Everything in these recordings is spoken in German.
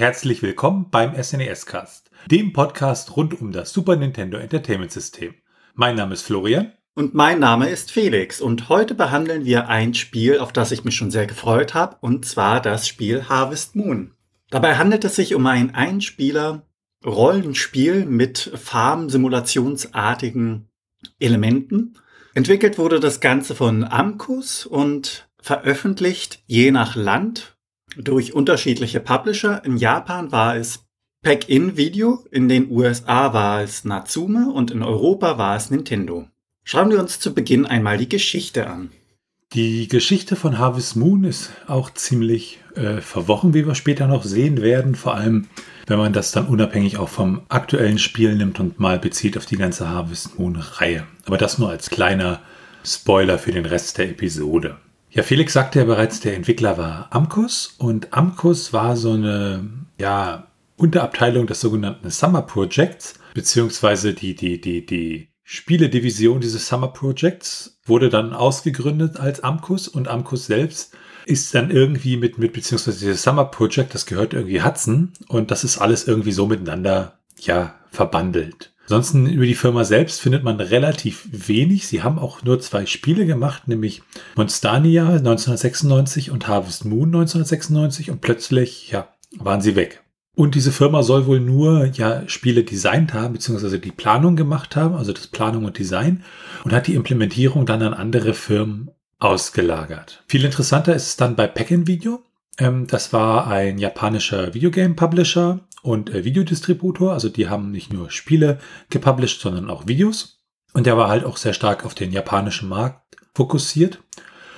Herzlich willkommen beim SNES Cast, dem Podcast rund um das Super Nintendo Entertainment System. Mein Name ist Florian. Und mein Name ist Felix und heute behandeln wir ein Spiel, auf das ich mich schon sehr gefreut habe, und zwar das Spiel Harvest Moon. Dabei handelt es sich um ein Einspieler Rollenspiel mit farmsimulationsartigen Elementen. Entwickelt wurde das Ganze von Amcus und veröffentlicht je nach Land durch unterschiedliche Publisher. In Japan war es Pack-In Video, in den USA war es Natsume und in Europa war es Nintendo. Schauen wir uns zu Beginn einmal die Geschichte an. Die Geschichte von Harvest Moon ist auch ziemlich äh, verworren, wie wir später noch sehen werden. Vor allem, wenn man das dann unabhängig auch vom aktuellen Spiel nimmt und mal bezieht auf die ganze Harvest Moon-Reihe. Aber das nur als kleiner Spoiler für den Rest der Episode. Ja, Felix sagte ja bereits, der Entwickler war Amcus und Amcus war so eine ja, Unterabteilung des sogenannten Summer Projects, beziehungsweise die, die, die, die Spieledivision dieses Summer Projects wurde dann ausgegründet als Amcus und Amcus selbst ist dann irgendwie mit, mit beziehungsweise dieses Summer Project, das gehört irgendwie Hudson und das ist alles irgendwie so miteinander, ja, verbandelt. Ansonsten über die Firma selbst findet man relativ wenig. Sie haben auch nur zwei Spiele gemacht, nämlich Monstania 1996 und Harvest Moon 1996 und plötzlich, ja, waren sie weg. Und diese Firma soll wohl nur ja Spiele designt haben, beziehungsweise die Planung gemacht haben, also das Planung und Design, und hat die Implementierung dann an andere Firmen ausgelagert. Viel interessanter ist es dann bei Pack-In Video. Ähm, das war ein japanischer Videogame-Publisher und äh, Videodistributor. Also die haben nicht nur Spiele gepublished, sondern auch Videos. Und der war halt auch sehr stark auf den japanischen Markt fokussiert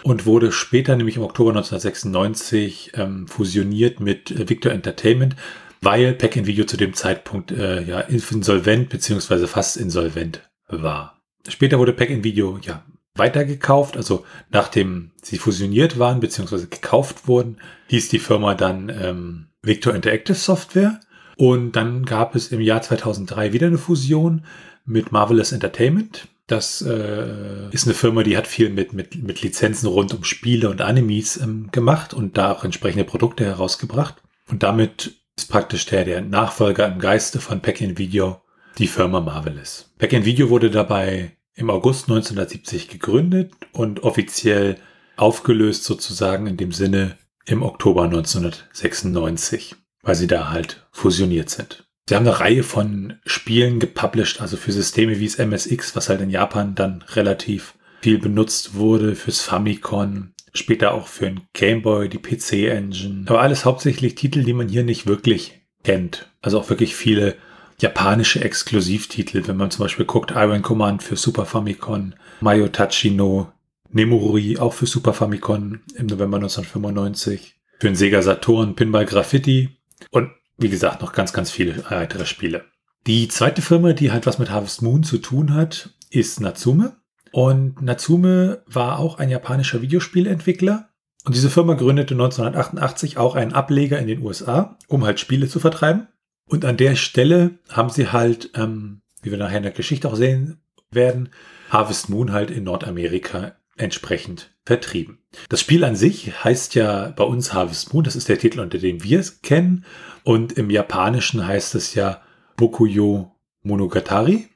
und wurde später, nämlich im Oktober 1996, ähm, fusioniert mit äh, Victor Entertainment, weil Pack-in Video zu dem Zeitpunkt äh, ja insolvent beziehungsweise fast insolvent war. Später wurde Pack-in Video ja weitergekauft, also nachdem sie fusioniert waren beziehungsweise gekauft wurden, hieß die Firma dann ähm, Victor Interactive Software und dann gab es im Jahr 2003 wieder eine Fusion mit Marvelous Entertainment. Das äh, ist eine Firma, die hat viel mit, mit, mit Lizenzen rund um Spiele und Animes ähm, gemacht und da auch entsprechende Produkte herausgebracht. Und damit ist praktisch der, der Nachfolger im Geiste von Pack-in Video die Firma Marvelous. Pack-in Video wurde dabei im August 1970 gegründet und offiziell aufgelöst sozusagen in dem Sinne im Oktober 1996, weil sie da halt fusioniert sind. Sie haben eine Reihe von Spielen gepublished, also für Systeme wie das MSX, was halt in Japan dann relativ viel benutzt wurde, fürs Famicom, Später auch für den Gameboy, die PC-Engine. Aber alles hauptsächlich Titel, die man hier nicht wirklich kennt. Also auch wirklich viele japanische Exklusivtitel. Wenn man zum Beispiel guckt, Iron Command für Super Famicom, Mayo Tachino, Nemuri auch für Super Famicom im November 1995, für den Sega Saturn, Pinball Graffiti und wie gesagt noch ganz, ganz viele weitere Spiele. Die zweite Firma, die halt was mit Harvest Moon zu tun hat, ist Natsume. Und Natsume war auch ein japanischer Videospielentwickler. Und diese Firma gründete 1988 auch einen Ableger in den USA, um halt Spiele zu vertreiben. Und an der Stelle haben sie halt, ähm, wie wir nachher in der Geschichte auch sehen werden, Harvest Moon halt in Nordamerika entsprechend vertrieben. Das Spiel an sich heißt ja bei uns Harvest Moon, das ist der Titel, unter dem wir es kennen. Und im Japanischen heißt es ja Bokuyo Monogatari.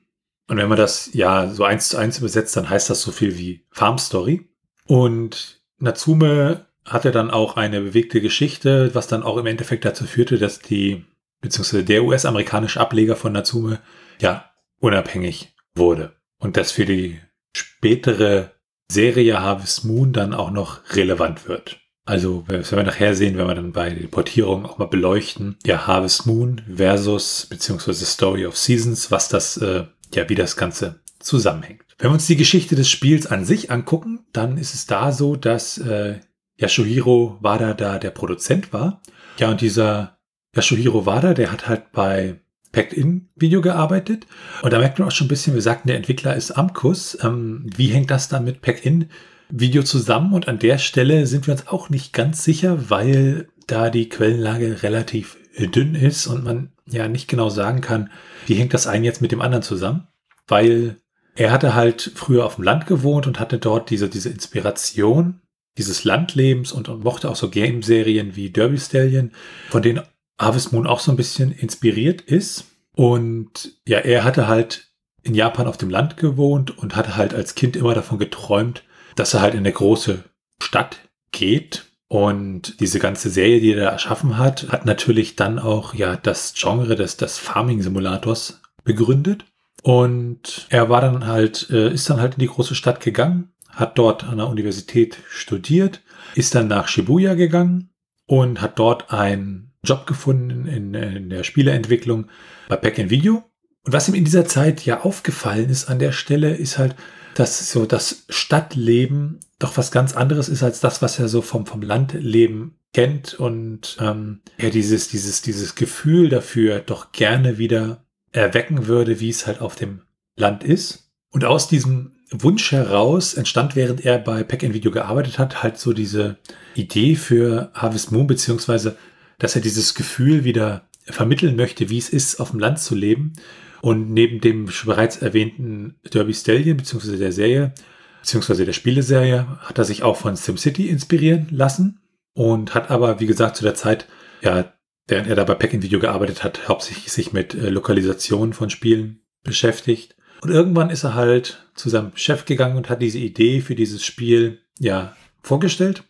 Und wenn man das ja so eins zu eins übersetzt, dann heißt das so viel wie Farm Story. Und Natsume hatte dann auch eine bewegte Geschichte, was dann auch im Endeffekt dazu führte, dass die, beziehungsweise der US-amerikanische Ableger von Natsume, ja, unabhängig wurde. Und das für die spätere Serie Harvest Moon dann auch noch relevant wird. Also, das werden wir nachher sehen, wenn wir dann bei der Portierung auch mal beleuchten. Ja, Harvest Moon versus, beziehungsweise Story of Seasons, was das äh, ja, wie das Ganze zusammenhängt. Wenn wir uns die Geschichte des Spiels an sich angucken, dann ist es da so, dass äh, Yasuhiro Wada da der Produzent war. Ja, und dieser Yasuhiro Wada, der hat halt bei Packed-In-Video gearbeitet. Und da merkt man auch schon ein bisschen, wir sagten, der Entwickler ist Amkus. Ähm, wie hängt das dann mit Packed-In-Video zusammen? Und an der Stelle sind wir uns auch nicht ganz sicher, weil da die Quellenlage relativ dünn ist und man ja nicht genau sagen kann, wie hängt das ein jetzt mit dem anderen zusammen, weil er hatte halt früher auf dem Land gewohnt und hatte dort diese, diese Inspiration dieses Landlebens und, und mochte auch so Game-Serien wie Derby Stallion, von denen Harvest Moon auch so ein bisschen inspiriert ist. Und ja, er hatte halt in Japan auf dem Land gewohnt und hatte halt als Kind immer davon geträumt, dass er halt in eine große Stadt geht. Und diese ganze Serie, die er da erschaffen hat, hat natürlich dann auch ja das Genre des, des Farming-Simulators begründet. Und er war dann halt, äh, ist dann halt in die große Stadt gegangen, hat dort an der Universität studiert, ist dann nach Shibuya gegangen und hat dort einen Job gefunden in, in der Spieleentwicklung bei Pack Video. Und was ihm in dieser Zeit ja aufgefallen ist an der Stelle, ist halt, dass so das Stadtleben doch was ganz anderes ist als das, was er so vom, vom Landleben kennt und ähm, er dieses, dieses, dieses Gefühl dafür doch gerne wieder erwecken würde, wie es halt auf dem Land ist. Und aus diesem Wunsch heraus entstand, während er bei Pack Video gearbeitet hat, halt so diese Idee für Harvest Moon, beziehungsweise, dass er dieses Gefühl wieder vermitteln möchte, wie es ist, auf dem Land zu leben. Und neben dem bereits erwähnten Derby Stallion, beziehungsweise der Serie, beziehungsweise der Spieleserie, hat er sich auch von SimCity inspirieren lassen und hat aber, wie gesagt, zu der Zeit, ja, während er da bei Pack Video gearbeitet hat, hauptsächlich sich mit äh, Lokalisation von Spielen beschäftigt. Und irgendwann ist er halt zu seinem Chef gegangen und hat diese Idee für dieses Spiel ja vorgestellt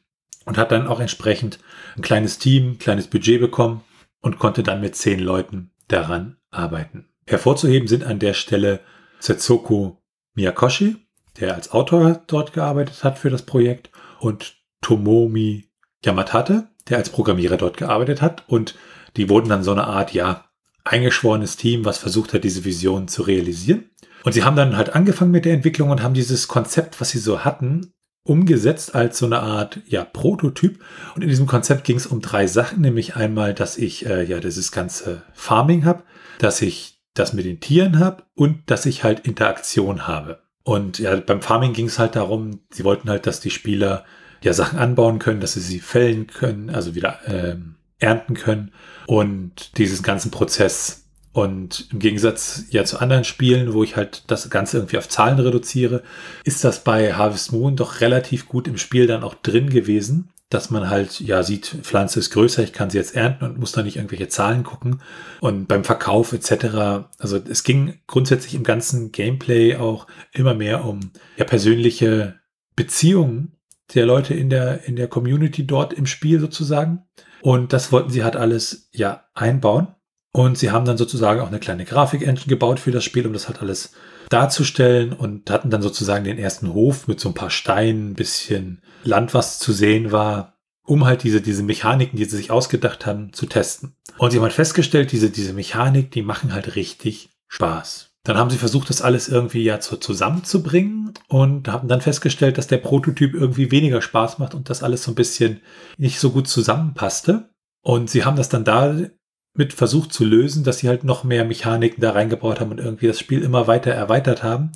und hat dann auch entsprechend ein kleines Team, ein kleines Budget bekommen und konnte dann mit zehn Leuten daran arbeiten. Hervorzuheben sind an der Stelle Setsuko Miyakoshi, der als Autor dort gearbeitet hat für das Projekt, und Tomomi Yamatate, der als Programmierer dort gearbeitet hat. Und die wurden dann so eine Art, ja, eingeschworenes Team, was versucht hat, diese Vision zu realisieren. Und sie haben dann halt angefangen mit der Entwicklung und haben dieses Konzept, was sie so hatten, umgesetzt als so eine Art ja, Prototyp. Und in diesem Konzept ging es um drei Sachen, nämlich einmal, dass ich äh, ja dieses ganze Farming habe, dass ich das mit den Tieren habe und dass ich halt Interaktion habe. Und ja, beim Farming ging es halt darum, sie wollten halt, dass die Spieler ja Sachen anbauen können, dass sie sie fällen können, also wieder ähm, ernten können und diesen ganzen Prozess und im Gegensatz ja zu anderen Spielen, wo ich halt das Ganze irgendwie auf Zahlen reduziere, ist das bei Harvest Moon doch relativ gut im Spiel dann auch drin gewesen, dass man halt ja sieht, Pflanze ist größer, ich kann sie jetzt ernten und muss da nicht irgendwelche Zahlen gucken. Und beim Verkauf etc. Also es ging grundsätzlich im ganzen Gameplay auch immer mehr um ja persönliche Beziehungen der Leute in der in der Community dort im Spiel sozusagen. Und das wollten sie halt alles ja einbauen. Und sie haben dann sozusagen auch eine kleine Grafik-Engine gebaut für das Spiel, um das halt alles darzustellen und hatten dann sozusagen den ersten Hof mit so ein paar Steinen, ein bisschen Land, was zu sehen war, um halt diese, diese Mechaniken, die sie sich ausgedacht haben, zu testen. Und sie haben halt festgestellt, diese, diese Mechanik, die machen halt richtig Spaß. Dann haben sie versucht, das alles irgendwie ja zu, zusammenzubringen und haben dann festgestellt, dass der Prototyp irgendwie weniger Spaß macht und das alles so ein bisschen nicht so gut zusammenpasste. Und sie haben das dann da mit versucht zu lösen, dass sie halt noch mehr Mechaniken da reingebaut haben und irgendwie das Spiel immer weiter erweitert haben.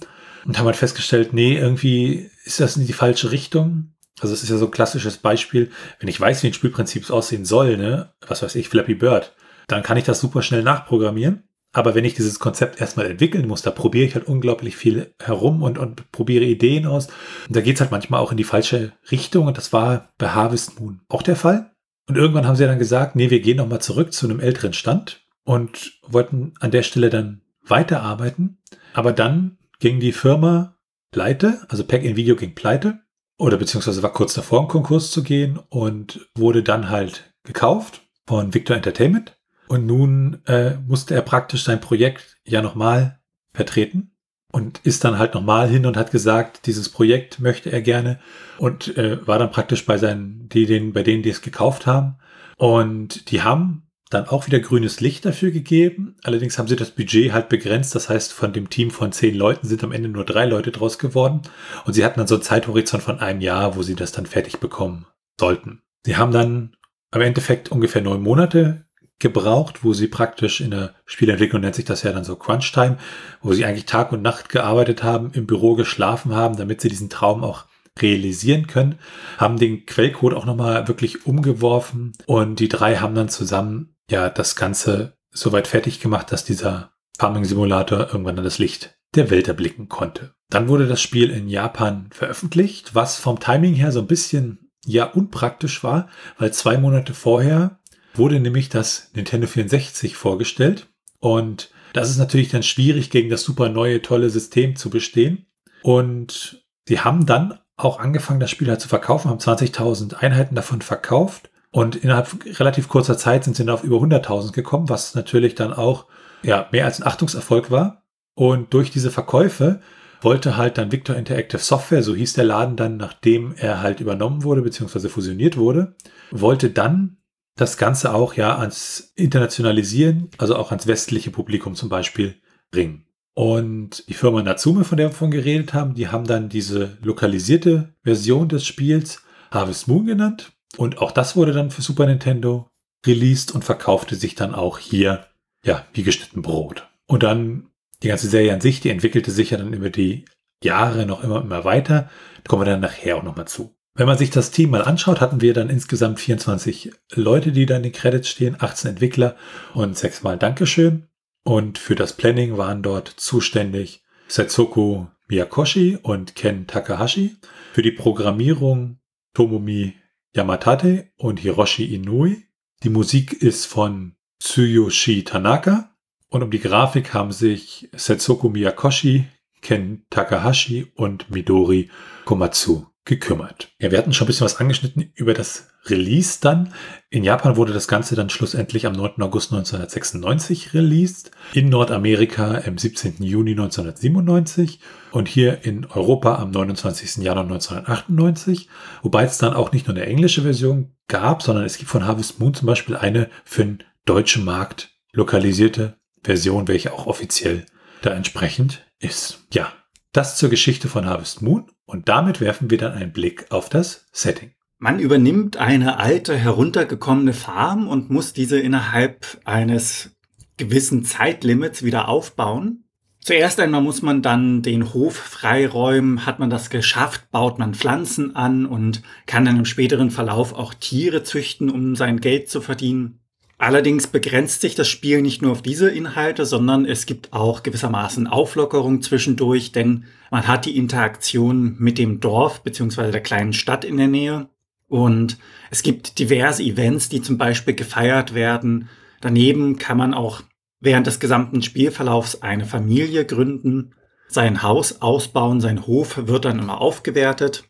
Und haben halt festgestellt, nee, irgendwie ist das in die falsche Richtung. Also es ist ja so ein klassisches Beispiel, wenn ich weiß, wie ein Spielprinzip aussehen soll, ne, was weiß ich, Flappy Bird, dann kann ich das super schnell nachprogrammieren. Aber wenn ich dieses Konzept erstmal entwickeln muss, da probiere ich halt unglaublich viel herum und, und probiere Ideen aus. Und da geht's halt manchmal auch in die falsche Richtung. Und das war bei Harvest Moon auch der Fall. Und irgendwann haben sie dann gesagt, nee, wir gehen nochmal zurück zu einem älteren Stand und wollten an der Stelle dann weiterarbeiten. Aber dann ging die Firma pleite, also Pack in Video ging pleite oder beziehungsweise war kurz davor, einen Konkurs zu gehen und wurde dann halt gekauft von Victor Entertainment. Und nun äh, musste er praktisch sein Projekt ja nochmal vertreten und ist dann halt nochmal hin und hat gesagt, dieses Projekt möchte er gerne und äh, war dann praktisch bei seinen, die, den, bei denen, die es gekauft haben. Und die haben dann auch wieder grünes Licht dafür gegeben. Allerdings haben sie das Budget halt begrenzt. Das heißt, von dem Team von zehn Leuten sind am Ende nur drei Leute draus geworden. Und sie hatten dann so einen Zeithorizont von einem Jahr, wo sie das dann fertig bekommen sollten. Sie haben dann im Endeffekt ungefähr neun Monate gebraucht, wo sie praktisch in der Spielentwicklung nennt sich das ja dann so Crunch Time, wo sie eigentlich Tag und Nacht gearbeitet haben, im Büro geschlafen haben, damit sie diesen Traum auch realisieren können, haben den Quellcode auch nochmal wirklich umgeworfen und die drei haben dann zusammen ja das Ganze soweit fertig gemacht, dass dieser Farming Simulator irgendwann an das Licht der Welt erblicken konnte. Dann wurde das Spiel in Japan veröffentlicht, was vom Timing her so ein bisschen ja unpraktisch war, weil zwei Monate vorher wurde nämlich das Nintendo 64 vorgestellt. Und das ist natürlich dann schwierig, gegen das super neue, tolle System zu bestehen. Und sie haben dann auch angefangen, das Spiel halt zu verkaufen, haben 20.000 Einheiten davon verkauft. Und innerhalb relativ kurzer Zeit sind sie dann auf über 100.000 gekommen, was natürlich dann auch ja, mehr als ein Achtungserfolg war. Und durch diese Verkäufe wollte halt dann Victor Interactive Software, so hieß der Laden dann, nachdem er halt übernommen wurde, beziehungsweise fusioniert wurde, wollte dann das Ganze auch ja ans Internationalisieren, also auch ans westliche Publikum zum Beispiel bringen. Und die Firma Natsume, von der wir von geredet haben, die haben dann diese lokalisierte Version des Spiels Harvest Moon genannt. Und auch das wurde dann für Super Nintendo released und verkaufte sich dann auch hier, ja, wie geschnitten Brot. Und dann die ganze Serie an sich, die entwickelte sich ja dann über die Jahre noch immer, immer weiter. Da kommen wir dann nachher auch nochmal zu. Wenn man sich das Team mal anschaut, hatten wir dann insgesamt 24 Leute, die da in den Credits stehen, 18 Entwickler und sechsmal Dankeschön. Und für das Planning waren dort zuständig Setsuko Miyakoshi und Ken Takahashi. Für die Programmierung Tomomi Yamatate und Hiroshi Inui. Die Musik ist von Tsuyoshi Tanaka. Und um die Grafik haben sich Setsuko Miyakoshi, Ken Takahashi und Midori Komatsu gekümmert. Ja, wir hatten schon ein bisschen was angeschnitten über das Release dann. In Japan wurde das Ganze dann schlussendlich am 9. August 1996 released, in Nordamerika am 17. Juni 1997 und hier in Europa am 29. Januar 1998, wobei es dann auch nicht nur eine englische Version gab, sondern es gibt von Harvest Moon zum Beispiel eine für den deutschen Markt lokalisierte Version, welche auch offiziell da entsprechend ist. Ja, das zur Geschichte von Harvest Moon und damit werfen wir dann einen Blick auf das Setting. Man übernimmt eine alte, heruntergekommene Farm und muss diese innerhalb eines gewissen Zeitlimits wieder aufbauen. Zuerst einmal muss man dann den Hof freiräumen. Hat man das geschafft, baut man Pflanzen an und kann dann im späteren Verlauf auch Tiere züchten, um sein Geld zu verdienen. Allerdings begrenzt sich das Spiel nicht nur auf diese Inhalte, sondern es gibt auch gewissermaßen Auflockerung zwischendurch, denn man hat die Interaktion mit dem Dorf beziehungsweise der kleinen Stadt in der Nähe. Und es gibt diverse Events, die zum Beispiel gefeiert werden. Daneben kann man auch während des gesamten Spielverlaufs eine Familie gründen, sein Haus ausbauen, sein Hof wird dann immer aufgewertet.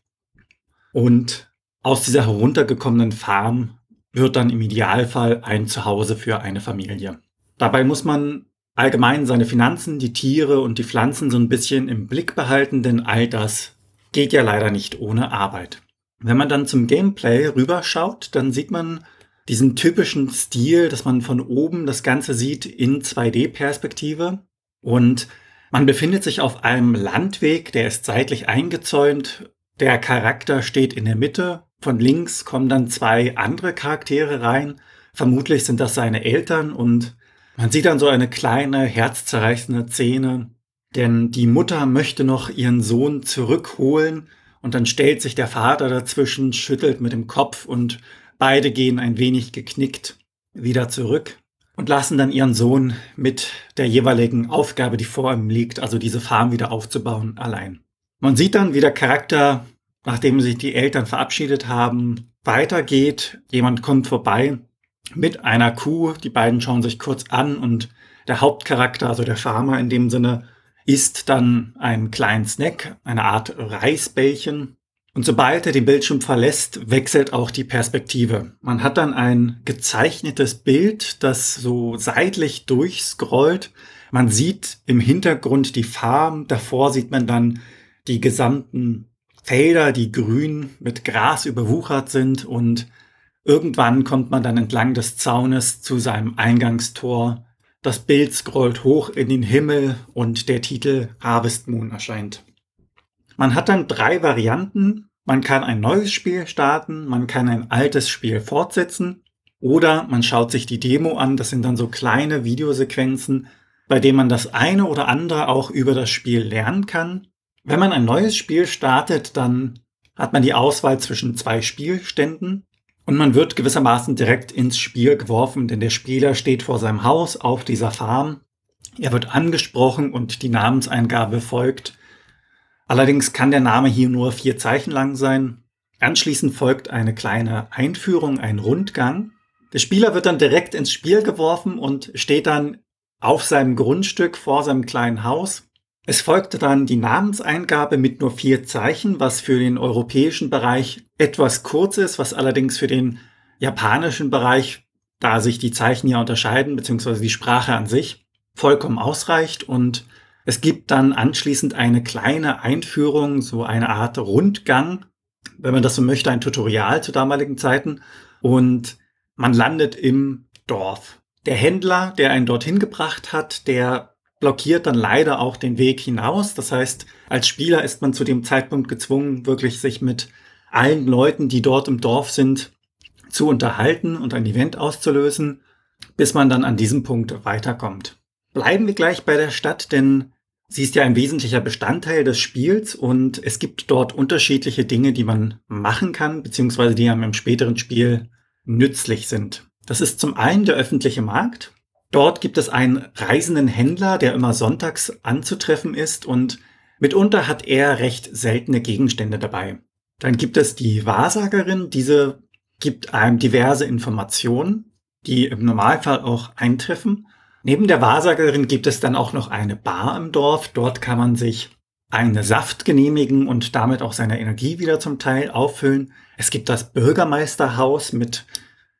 Und aus dieser heruntergekommenen Farm wird dann im Idealfall ein Zuhause für eine Familie. Dabei muss man allgemein seine Finanzen, die Tiere und die Pflanzen so ein bisschen im Blick behalten, denn all das geht ja leider nicht ohne Arbeit. Wenn man dann zum Gameplay rüberschaut, dann sieht man diesen typischen Stil, dass man von oben das Ganze sieht in 2D-Perspektive und man befindet sich auf einem Landweg, der ist seitlich eingezäunt. Der Charakter steht in der Mitte von links kommen dann zwei andere Charaktere rein. Vermutlich sind das seine Eltern und man sieht dann so eine kleine, herzzerreißende Szene, denn die Mutter möchte noch ihren Sohn zurückholen und dann stellt sich der Vater dazwischen, schüttelt mit dem Kopf und beide gehen ein wenig geknickt wieder zurück und lassen dann ihren Sohn mit der jeweiligen Aufgabe, die vor ihm liegt, also diese Farm wieder aufzubauen, allein. Man sieht dann, wie der Charakter nachdem sich die Eltern verabschiedet haben, weitergeht. Jemand kommt vorbei mit einer Kuh. Die beiden schauen sich kurz an und der Hauptcharakter, also der Farmer in dem Sinne, isst dann einen kleinen Snack, eine Art Reisbällchen. Und sobald er den Bildschirm verlässt, wechselt auch die Perspektive. Man hat dann ein gezeichnetes Bild, das so seitlich durchscrollt. Man sieht im Hintergrund die Farm, davor sieht man dann die gesamten Felder, die grün mit Gras überwuchert sind und irgendwann kommt man dann entlang des Zaunes zu seinem Eingangstor. Das Bild scrollt hoch in den Himmel und der Titel Harvest Moon erscheint. Man hat dann drei Varianten. Man kann ein neues Spiel starten, man kann ein altes Spiel fortsetzen oder man schaut sich die Demo an. Das sind dann so kleine Videosequenzen, bei denen man das eine oder andere auch über das Spiel lernen kann. Wenn man ein neues Spiel startet, dann hat man die Auswahl zwischen zwei Spielständen und man wird gewissermaßen direkt ins Spiel geworfen, denn der Spieler steht vor seinem Haus auf dieser Farm. Er wird angesprochen und die Namenseingabe folgt. Allerdings kann der Name hier nur vier Zeichen lang sein. Anschließend folgt eine kleine Einführung, ein Rundgang. Der Spieler wird dann direkt ins Spiel geworfen und steht dann auf seinem Grundstück vor seinem kleinen Haus. Es folgte dann die Namenseingabe mit nur vier Zeichen, was für den europäischen Bereich etwas kurz ist, was allerdings für den japanischen Bereich, da sich die Zeichen ja unterscheiden, beziehungsweise die Sprache an sich, vollkommen ausreicht. Und es gibt dann anschließend eine kleine Einführung, so eine Art Rundgang, wenn man das so möchte, ein Tutorial zu damaligen Zeiten. Und man landet im Dorf. Der Händler, der einen dorthin gebracht hat, der blockiert dann leider auch den Weg hinaus. Das heißt, als Spieler ist man zu dem Zeitpunkt gezwungen, wirklich sich mit allen Leuten, die dort im Dorf sind, zu unterhalten und ein Event auszulösen, bis man dann an diesem Punkt weiterkommt. Bleiben wir gleich bei der Stadt, denn sie ist ja ein wesentlicher Bestandteil des Spiels und es gibt dort unterschiedliche Dinge, die man machen kann, beziehungsweise die einem im späteren Spiel nützlich sind. Das ist zum einen der öffentliche Markt. Dort gibt es einen reisenden Händler, der immer sonntags anzutreffen ist und mitunter hat er recht seltene Gegenstände dabei. Dann gibt es die Wahrsagerin, diese gibt einem diverse Informationen, die im Normalfall auch eintreffen. Neben der Wahrsagerin gibt es dann auch noch eine Bar im Dorf. Dort kann man sich einen Saft genehmigen und damit auch seine Energie wieder zum Teil auffüllen. Es gibt das Bürgermeisterhaus mit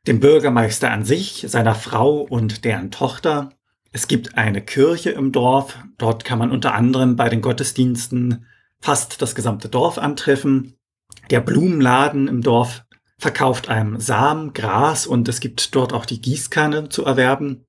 dem Bürgermeister an sich, seiner Frau und deren Tochter. Es gibt eine Kirche im Dorf. Dort kann man unter anderem bei den Gottesdiensten fast das gesamte Dorf antreffen. Der Blumenladen im Dorf verkauft einem Samen, Gras und es gibt dort auch die Gießkanne zu erwerben,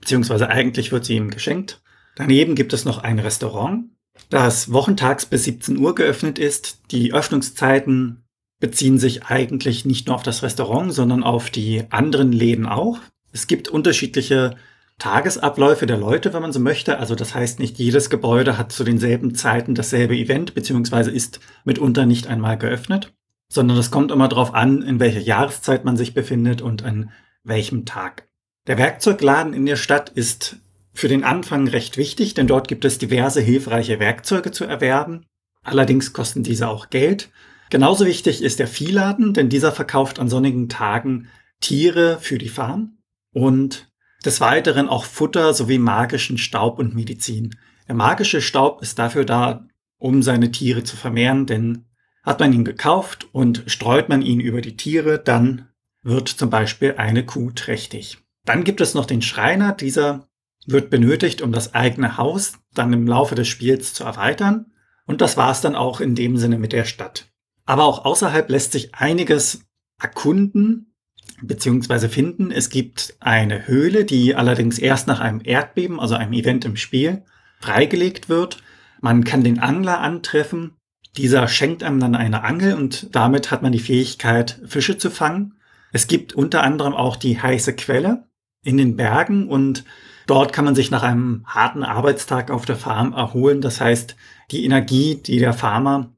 beziehungsweise eigentlich wird sie ihm geschenkt. Daneben gibt es noch ein Restaurant das wochentags bis 17 Uhr geöffnet ist. Die Öffnungszeiten beziehen sich eigentlich nicht nur auf das Restaurant, sondern auf die anderen Läden auch. Es gibt unterschiedliche Tagesabläufe der Leute, wenn man so möchte. Also das heißt, nicht jedes Gebäude hat zu denselben Zeiten dasselbe Event, beziehungsweise ist mitunter nicht einmal geöffnet, sondern es kommt immer darauf an, in welcher Jahreszeit man sich befindet und an welchem Tag. Der Werkzeugladen in der Stadt ist für den Anfang recht wichtig, denn dort gibt es diverse hilfreiche Werkzeuge zu erwerben. Allerdings kosten diese auch Geld. Genauso wichtig ist der Viehladen, denn dieser verkauft an sonnigen Tagen Tiere für die Farm und des Weiteren auch Futter sowie magischen Staub und Medizin. Der magische Staub ist dafür da, um seine Tiere zu vermehren, denn hat man ihn gekauft und streut man ihn über die Tiere, dann wird zum Beispiel eine Kuh trächtig. Dann gibt es noch den Schreiner. Dieser wird benötigt, um das eigene Haus dann im Laufe des Spiels zu erweitern. Und das war es dann auch in dem Sinne mit der Stadt. Aber auch außerhalb lässt sich einiges erkunden bzw. finden. Es gibt eine Höhle, die allerdings erst nach einem Erdbeben, also einem Event im Spiel, freigelegt wird. Man kann den Angler antreffen. Dieser schenkt einem dann eine Angel und damit hat man die Fähigkeit, Fische zu fangen. Es gibt unter anderem auch die heiße Quelle in den Bergen und Dort kann man sich nach einem harten Arbeitstag auf der Farm erholen. Das heißt, die Energie, die der Farmer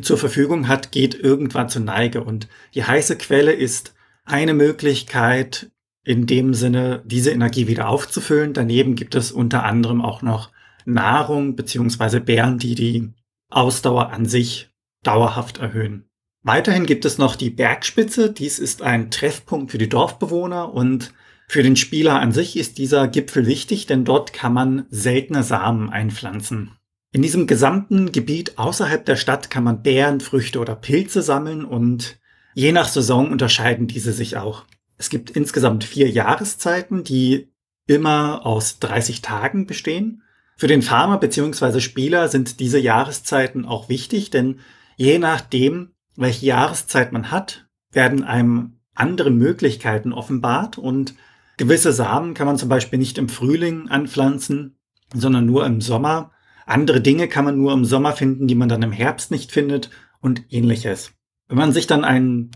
zur Verfügung hat, geht irgendwann zur Neige. Und die heiße Quelle ist eine Möglichkeit, in dem Sinne diese Energie wieder aufzufüllen. Daneben gibt es unter anderem auch noch Nahrung beziehungsweise Bären, die die Ausdauer an sich dauerhaft erhöhen. Weiterhin gibt es noch die Bergspitze. Dies ist ein Treffpunkt für die Dorfbewohner und für den Spieler an sich ist dieser Gipfel wichtig, denn dort kann man seltene Samen einpflanzen. In diesem gesamten Gebiet außerhalb der Stadt kann man Beeren, Früchte oder Pilze sammeln und je nach Saison unterscheiden diese sich auch. Es gibt insgesamt vier Jahreszeiten, die immer aus 30 Tagen bestehen. Für den Farmer bzw. Spieler sind diese Jahreszeiten auch wichtig, denn je nachdem, welche Jahreszeit man hat, werden einem andere Möglichkeiten offenbart und Gewisse Samen kann man zum Beispiel nicht im Frühling anpflanzen, sondern nur im Sommer. Andere Dinge kann man nur im Sommer finden, die man dann im Herbst nicht findet und ähnliches. Wenn man sich dann einen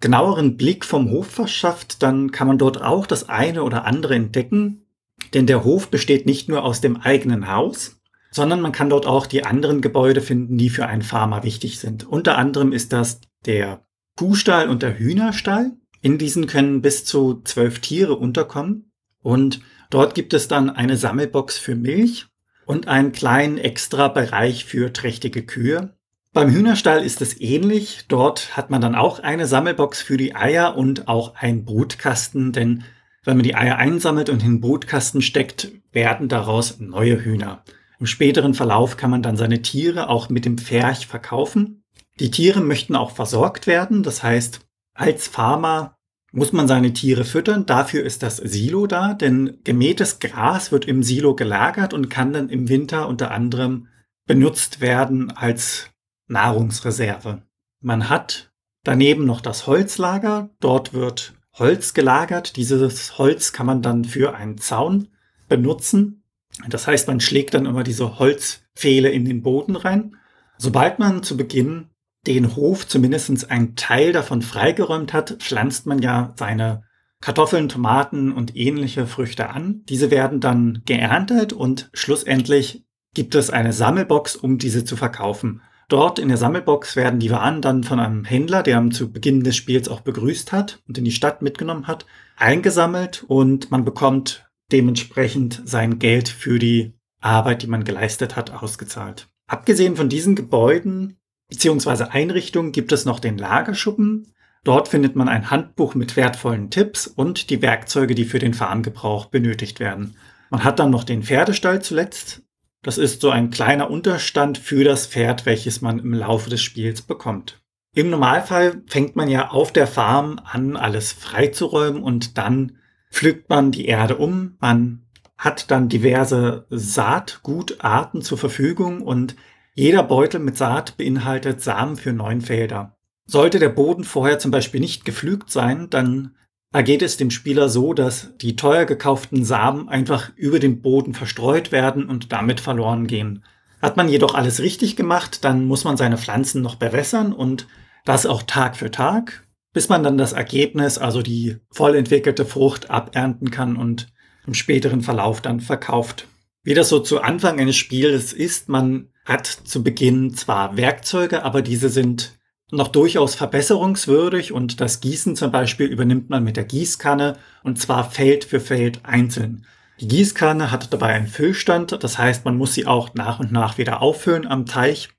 genaueren Blick vom Hof verschafft, dann kann man dort auch das eine oder andere entdecken, denn der Hof besteht nicht nur aus dem eigenen Haus, sondern man kann dort auch die anderen Gebäude finden, die für einen Farmer wichtig sind. Unter anderem ist das der Kuhstall und der Hühnerstall. In diesen können bis zu zwölf Tiere unterkommen und dort gibt es dann eine Sammelbox für Milch und einen kleinen extra Bereich für trächtige Kühe. Beim Hühnerstall ist es ähnlich. Dort hat man dann auch eine Sammelbox für die Eier und auch einen Brutkasten, denn wenn man die Eier einsammelt und in den Brutkasten steckt, werden daraus neue Hühner. Im späteren Verlauf kann man dann seine Tiere auch mit dem Pferch verkaufen. Die Tiere möchten auch versorgt werden, das heißt, als Farmer muss man seine Tiere füttern. Dafür ist das Silo da, denn gemähtes Gras wird im Silo gelagert und kann dann im Winter unter anderem benutzt werden als Nahrungsreserve. Man hat daneben noch das Holzlager. Dort wird Holz gelagert. Dieses Holz kann man dann für einen Zaun benutzen. Das heißt, man schlägt dann immer diese Holzpfähle in den Boden rein. Sobald man zu Beginn den Hof zumindest einen Teil davon freigeräumt hat, pflanzt man ja seine Kartoffeln, Tomaten und ähnliche Früchte an. Diese werden dann geerntet und schlussendlich gibt es eine Sammelbox, um diese zu verkaufen. Dort in der Sammelbox werden die Waren dann von einem Händler, der zu Beginn des Spiels auch begrüßt hat und in die Stadt mitgenommen hat, eingesammelt und man bekommt dementsprechend sein Geld für die Arbeit, die man geleistet hat, ausgezahlt. Abgesehen von diesen Gebäuden bzw. Einrichtungen gibt es noch den Lagerschuppen. Dort findet man ein Handbuch mit wertvollen Tipps und die Werkzeuge, die für den Farmgebrauch benötigt werden. Man hat dann noch den Pferdestall zuletzt. Das ist so ein kleiner Unterstand für das Pferd, welches man im Laufe des Spiels bekommt. Im Normalfall fängt man ja auf der Farm an, alles freizuräumen und dann pflückt man die Erde um. Man hat dann diverse Saatgutarten zur Verfügung und jeder Beutel mit Saat beinhaltet Samen für neun Felder. Sollte der Boden vorher zum Beispiel nicht gepflügt sein, dann ergeht es dem Spieler so, dass die teuer gekauften Samen einfach über den Boden verstreut werden und damit verloren gehen. Hat man jedoch alles richtig gemacht, dann muss man seine Pflanzen noch bewässern und das auch Tag für Tag, bis man dann das Ergebnis, also die voll entwickelte Frucht, abernten kann und im späteren Verlauf dann verkauft. Wie das so zu Anfang eines Spiels ist, man hat zu Beginn zwar Werkzeuge, aber diese sind noch durchaus verbesserungswürdig und das Gießen zum Beispiel übernimmt man mit der Gießkanne und zwar Feld für Feld einzeln. Die Gießkanne hat dabei einen Füllstand, das heißt, man muss sie auch nach und nach wieder auffüllen am Teich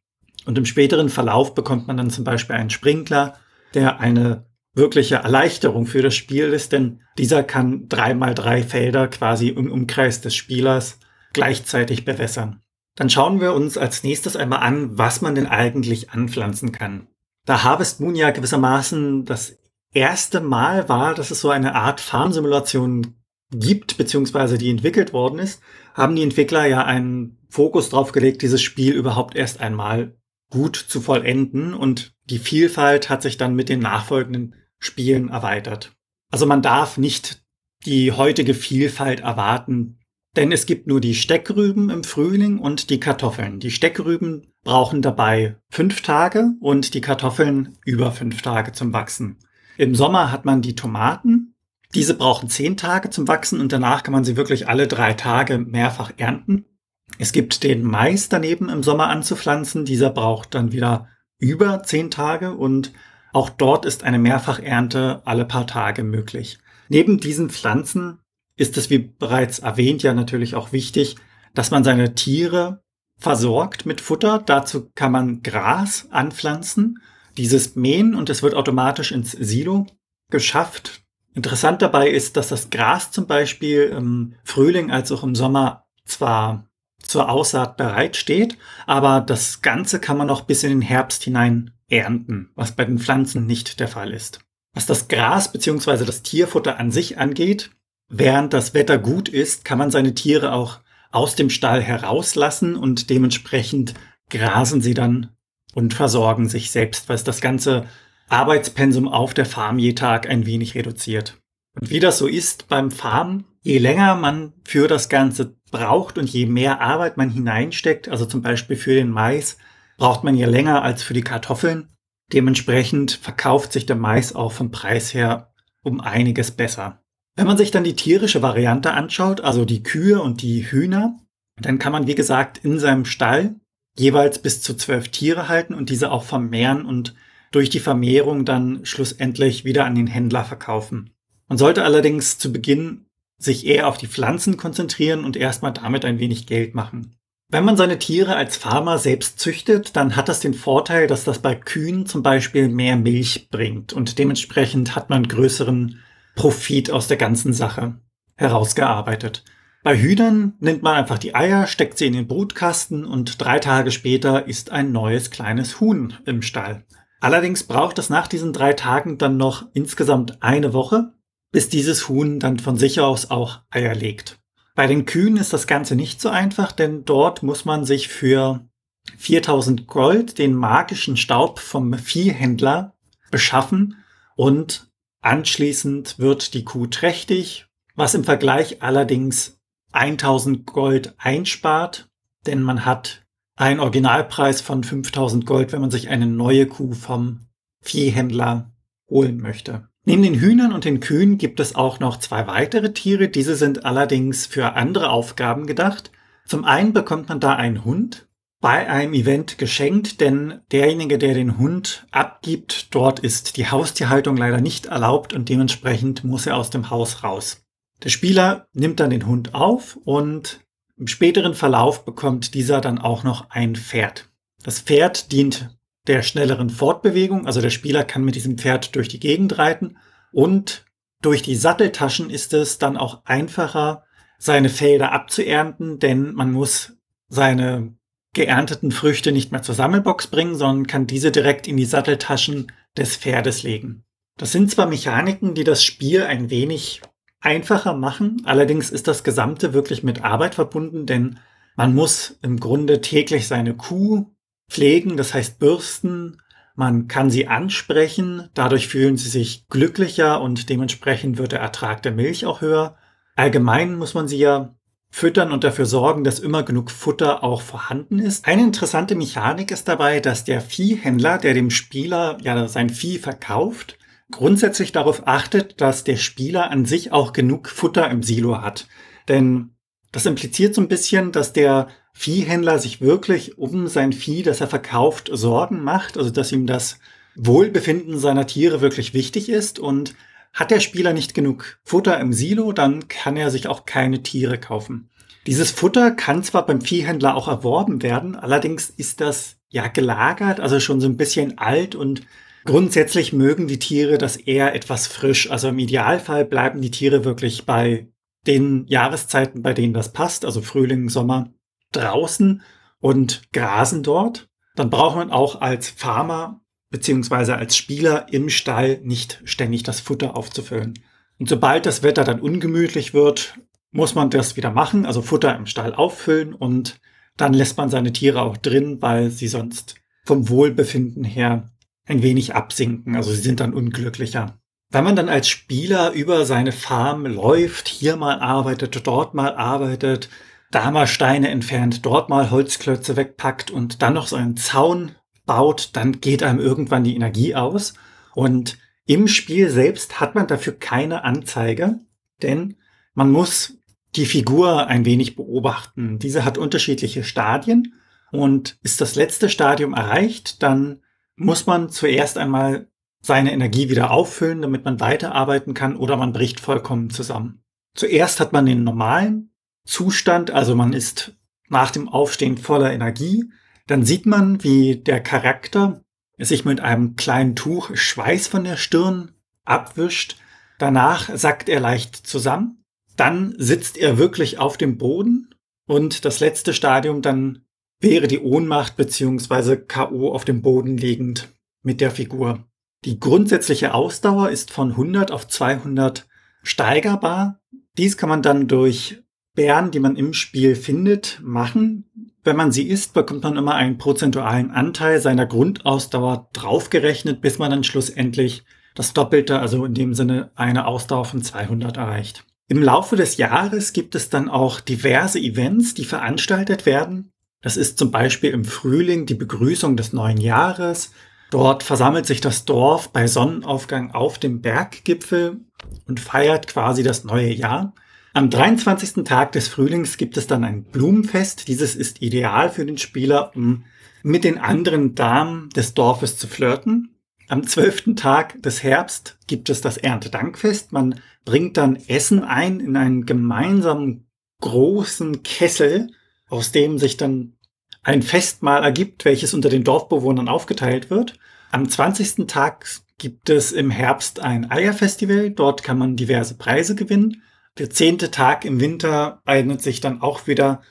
und im späteren Verlauf bekommt man dann zum Beispiel einen Sprinkler, der eine wirkliche Erleichterung für das Spiel ist, denn dieser kann drei mal drei Felder quasi im Umkreis des Spielers gleichzeitig bewässern. Dann schauen wir uns als nächstes einmal an, was man denn eigentlich anpflanzen kann da Harvest Moon ja gewissermaßen das erste Mal war, dass es so eine Art Farmsimulation gibt, beziehungsweise die entwickelt worden ist, haben die Entwickler ja einen Fokus drauf gelegt, dieses Spiel überhaupt erst einmal gut zu vollenden und die Vielfalt hat sich dann mit den nachfolgenden Spielen erweitert. Also man darf nicht die heutige Vielfalt erwarten, denn es gibt nur die Steckrüben im Frühling und die Kartoffeln. Die Steckrüben brauchen dabei fünf Tage und die Kartoffeln über fünf Tage zum Wachsen. Im Sommer hat man die Tomaten. Diese brauchen zehn Tage zum Wachsen und danach kann man sie wirklich alle drei Tage mehrfach ernten. Es gibt den Mais daneben im Sommer anzupflanzen. Dieser braucht dann wieder über zehn Tage und auch dort ist eine Mehrfachernte alle paar Tage möglich. Neben diesen Pflanzen ist es, wie bereits erwähnt, ja natürlich auch wichtig, dass man seine Tiere versorgt mit Futter. Dazu kann man Gras anpflanzen, dieses mähen und es wird automatisch ins Silo geschafft. Interessant dabei ist, dass das Gras zum Beispiel im Frühling als auch im Sommer zwar zur Aussaat bereitsteht, aber das Ganze kann man noch bis in den Herbst hinein ernten, was bei den Pflanzen nicht der Fall ist. Was das Gras bzw. das Tierfutter an sich angeht, Während das Wetter gut ist, kann man seine Tiere auch aus dem Stall herauslassen und dementsprechend grasen sie dann und versorgen sich selbst, was das ganze Arbeitspensum auf der Farm je Tag ein wenig reduziert. Und wie das so ist beim Farmen, je länger man für das Ganze braucht und je mehr Arbeit man hineinsteckt, also zum Beispiel für den Mais, braucht man je länger als für die Kartoffeln. Dementsprechend verkauft sich der Mais auch vom Preis her um einiges besser. Wenn man sich dann die tierische Variante anschaut, also die Kühe und die Hühner, dann kann man, wie gesagt, in seinem Stall jeweils bis zu zwölf Tiere halten und diese auch vermehren und durch die Vermehrung dann schlussendlich wieder an den Händler verkaufen. Man sollte allerdings zu Beginn sich eher auf die Pflanzen konzentrieren und erstmal damit ein wenig Geld machen. Wenn man seine Tiere als Farmer selbst züchtet, dann hat das den Vorteil, dass das bei Kühen zum Beispiel mehr Milch bringt und dementsprechend hat man größeren Profit aus der ganzen Sache herausgearbeitet. Bei Hühnern nimmt man einfach die Eier, steckt sie in den Brutkasten und drei Tage später ist ein neues kleines Huhn im Stall. Allerdings braucht es nach diesen drei Tagen dann noch insgesamt eine Woche, bis dieses Huhn dann von sich aus auch Eier legt. Bei den Kühen ist das Ganze nicht so einfach, denn dort muss man sich für 4000 Gold den magischen Staub vom Viehhändler beschaffen und anschließend wird die Kuh trächtig, was im Vergleich allerdings 1000 Gold einspart, denn man hat einen Originalpreis von 5000 Gold, wenn man sich eine neue Kuh vom Viehhändler holen möchte. Neben den Hühnern und den Kühen gibt es auch noch zwei weitere Tiere. Diese sind allerdings für andere Aufgaben gedacht. Zum einen bekommt man da einen Hund bei einem Event geschenkt, denn derjenige, der den Hund abgibt, dort ist die Haustierhaltung leider nicht erlaubt und dementsprechend muss er aus dem Haus raus. Der Spieler nimmt dann den Hund auf und im späteren Verlauf bekommt dieser dann auch noch ein Pferd. Das Pferd dient der schnelleren Fortbewegung. Also der Spieler kann mit diesem Pferd durch die Gegend reiten und durch die Satteltaschen ist es dann auch einfacher, seine Felder abzuernten, denn man muss seine geernteten Früchte nicht mehr zur Sammelbox bringen, sondern kann diese direkt in die Satteltaschen des Pferdes legen. Das sind zwar Mechaniken, die das Spiel ein wenig einfacher machen, allerdings ist das Gesamte wirklich mit Arbeit verbunden, denn man muss im Grunde täglich seine Kuh pflegen, das heißt bürsten. Man kann sie ansprechen, dadurch fühlen sie sich glücklicher und dementsprechend wird der Ertrag der Milch auch höher. Allgemein muss man sie ja füttern und dafür sorgen, dass immer genug Futter auch vorhanden ist. Eine interessante Mechanik ist dabei, dass der Viehhändler, der dem Spieler ja sein Vieh verkauft, grundsätzlich darauf achtet, dass der Spieler an sich auch genug Futter im Silo hat. Denn das impliziert so ein bisschen, dass der Viehhändler sich wirklich um sein Vieh, das er verkauft, Sorgen macht, also dass ihm das Wohlbefinden seiner Tiere wirklich wichtig ist und hat der Spieler nicht genug Futter im Silo, dann kann er sich auch keine Tiere kaufen. Dieses Futter kann zwar beim Viehhändler auch erworben werden, allerdings ist das ja gelagert, also schon so ein bisschen alt und grundsätzlich mögen die Tiere das eher etwas frisch. Also im Idealfall bleiben die Tiere wirklich bei den Jahreszeiten, bei denen das passt, also Frühling, Sommer, draußen und grasen dort, dann braucht man auch als Farmer beziehungsweise als Spieler im Stall nicht ständig das Futter aufzufüllen. Und sobald das Wetter dann ungemütlich wird, muss man das wieder machen, also Futter im Stall auffüllen und dann lässt man seine Tiere auch drin, weil sie sonst vom Wohlbefinden her ein wenig absinken, also sie sind dann unglücklicher. Wenn man dann als Spieler über seine Farm läuft, hier mal arbeitet, dort mal arbeitet, da mal Steine entfernt, dort mal Holzklötze wegpackt und dann noch so einen Zaun baut, dann geht einem irgendwann die Energie aus. Und im Spiel selbst hat man dafür keine Anzeige, denn man muss die Figur ein wenig beobachten. Diese hat unterschiedliche Stadien und ist das letzte Stadium erreicht, dann muss man zuerst einmal seine Energie wieder auffüllen, damit man weiterarbeiten kann oder man bricht vollkommen zusammen. Zuerst hat man den normalen Zustand, also man ist nach dem Aufstehen voller Energie, dann sieht man, wie der Charakter sich mit einem kleinen Tuch Schweiß von der Stirn abwischt. Danach sackt er leicht zusammen. Dann sitzt er wirklich auf dem Boden. Und das letzte Stadium dann wäre die Ohnmacht beziehungsweise K.O. auf dem Boden liegend mit der Figur. Die grundsätzliche Ausdauer ist von 100 auf 200 steigerbar. Dies kann man dann durch Bären, die man im Spiel findet, machen. Wenn man sie isst, bekommt man immer einen prozentualen Anteil seiner Grundausdauer draufgerechnet, bis man dann schlussendlich das Doppelte, also in dem Sinne eine Ausdauer von 200 erreicht. Im Laufe des Jahres gibt es dann auch diverse Events, die veranstaltet werden. Das ist zum Beispiel im Frühling die Begrüßung des neuen Jahres. Dort versammelt sich das Dorf bei Sonnenaufgang auf dem Berggipfel und feiert quasi das neue Jahr. Am 23. Tag des Frühlings gibt es dann ein Blumenfest. Dieses ist ideal für den Spieler, um mit den anderen Damen des Dorfes zu flirten. Am 12. Tag des Herbst gibt es das Erntedankfest. Man bringt dann Essen ein in einen gemeinsamen großen Kessel aus dem sich dann ein Festmahl ergibt, welches unter den Dorfbewohnern aufgeteilt wird. Am 20. Tag gibt es im Herbst ein Eierfestival. Dort kann man diverse Preise gewinnen. Der zehnte Tag im Winter eignet sich dann auch wieder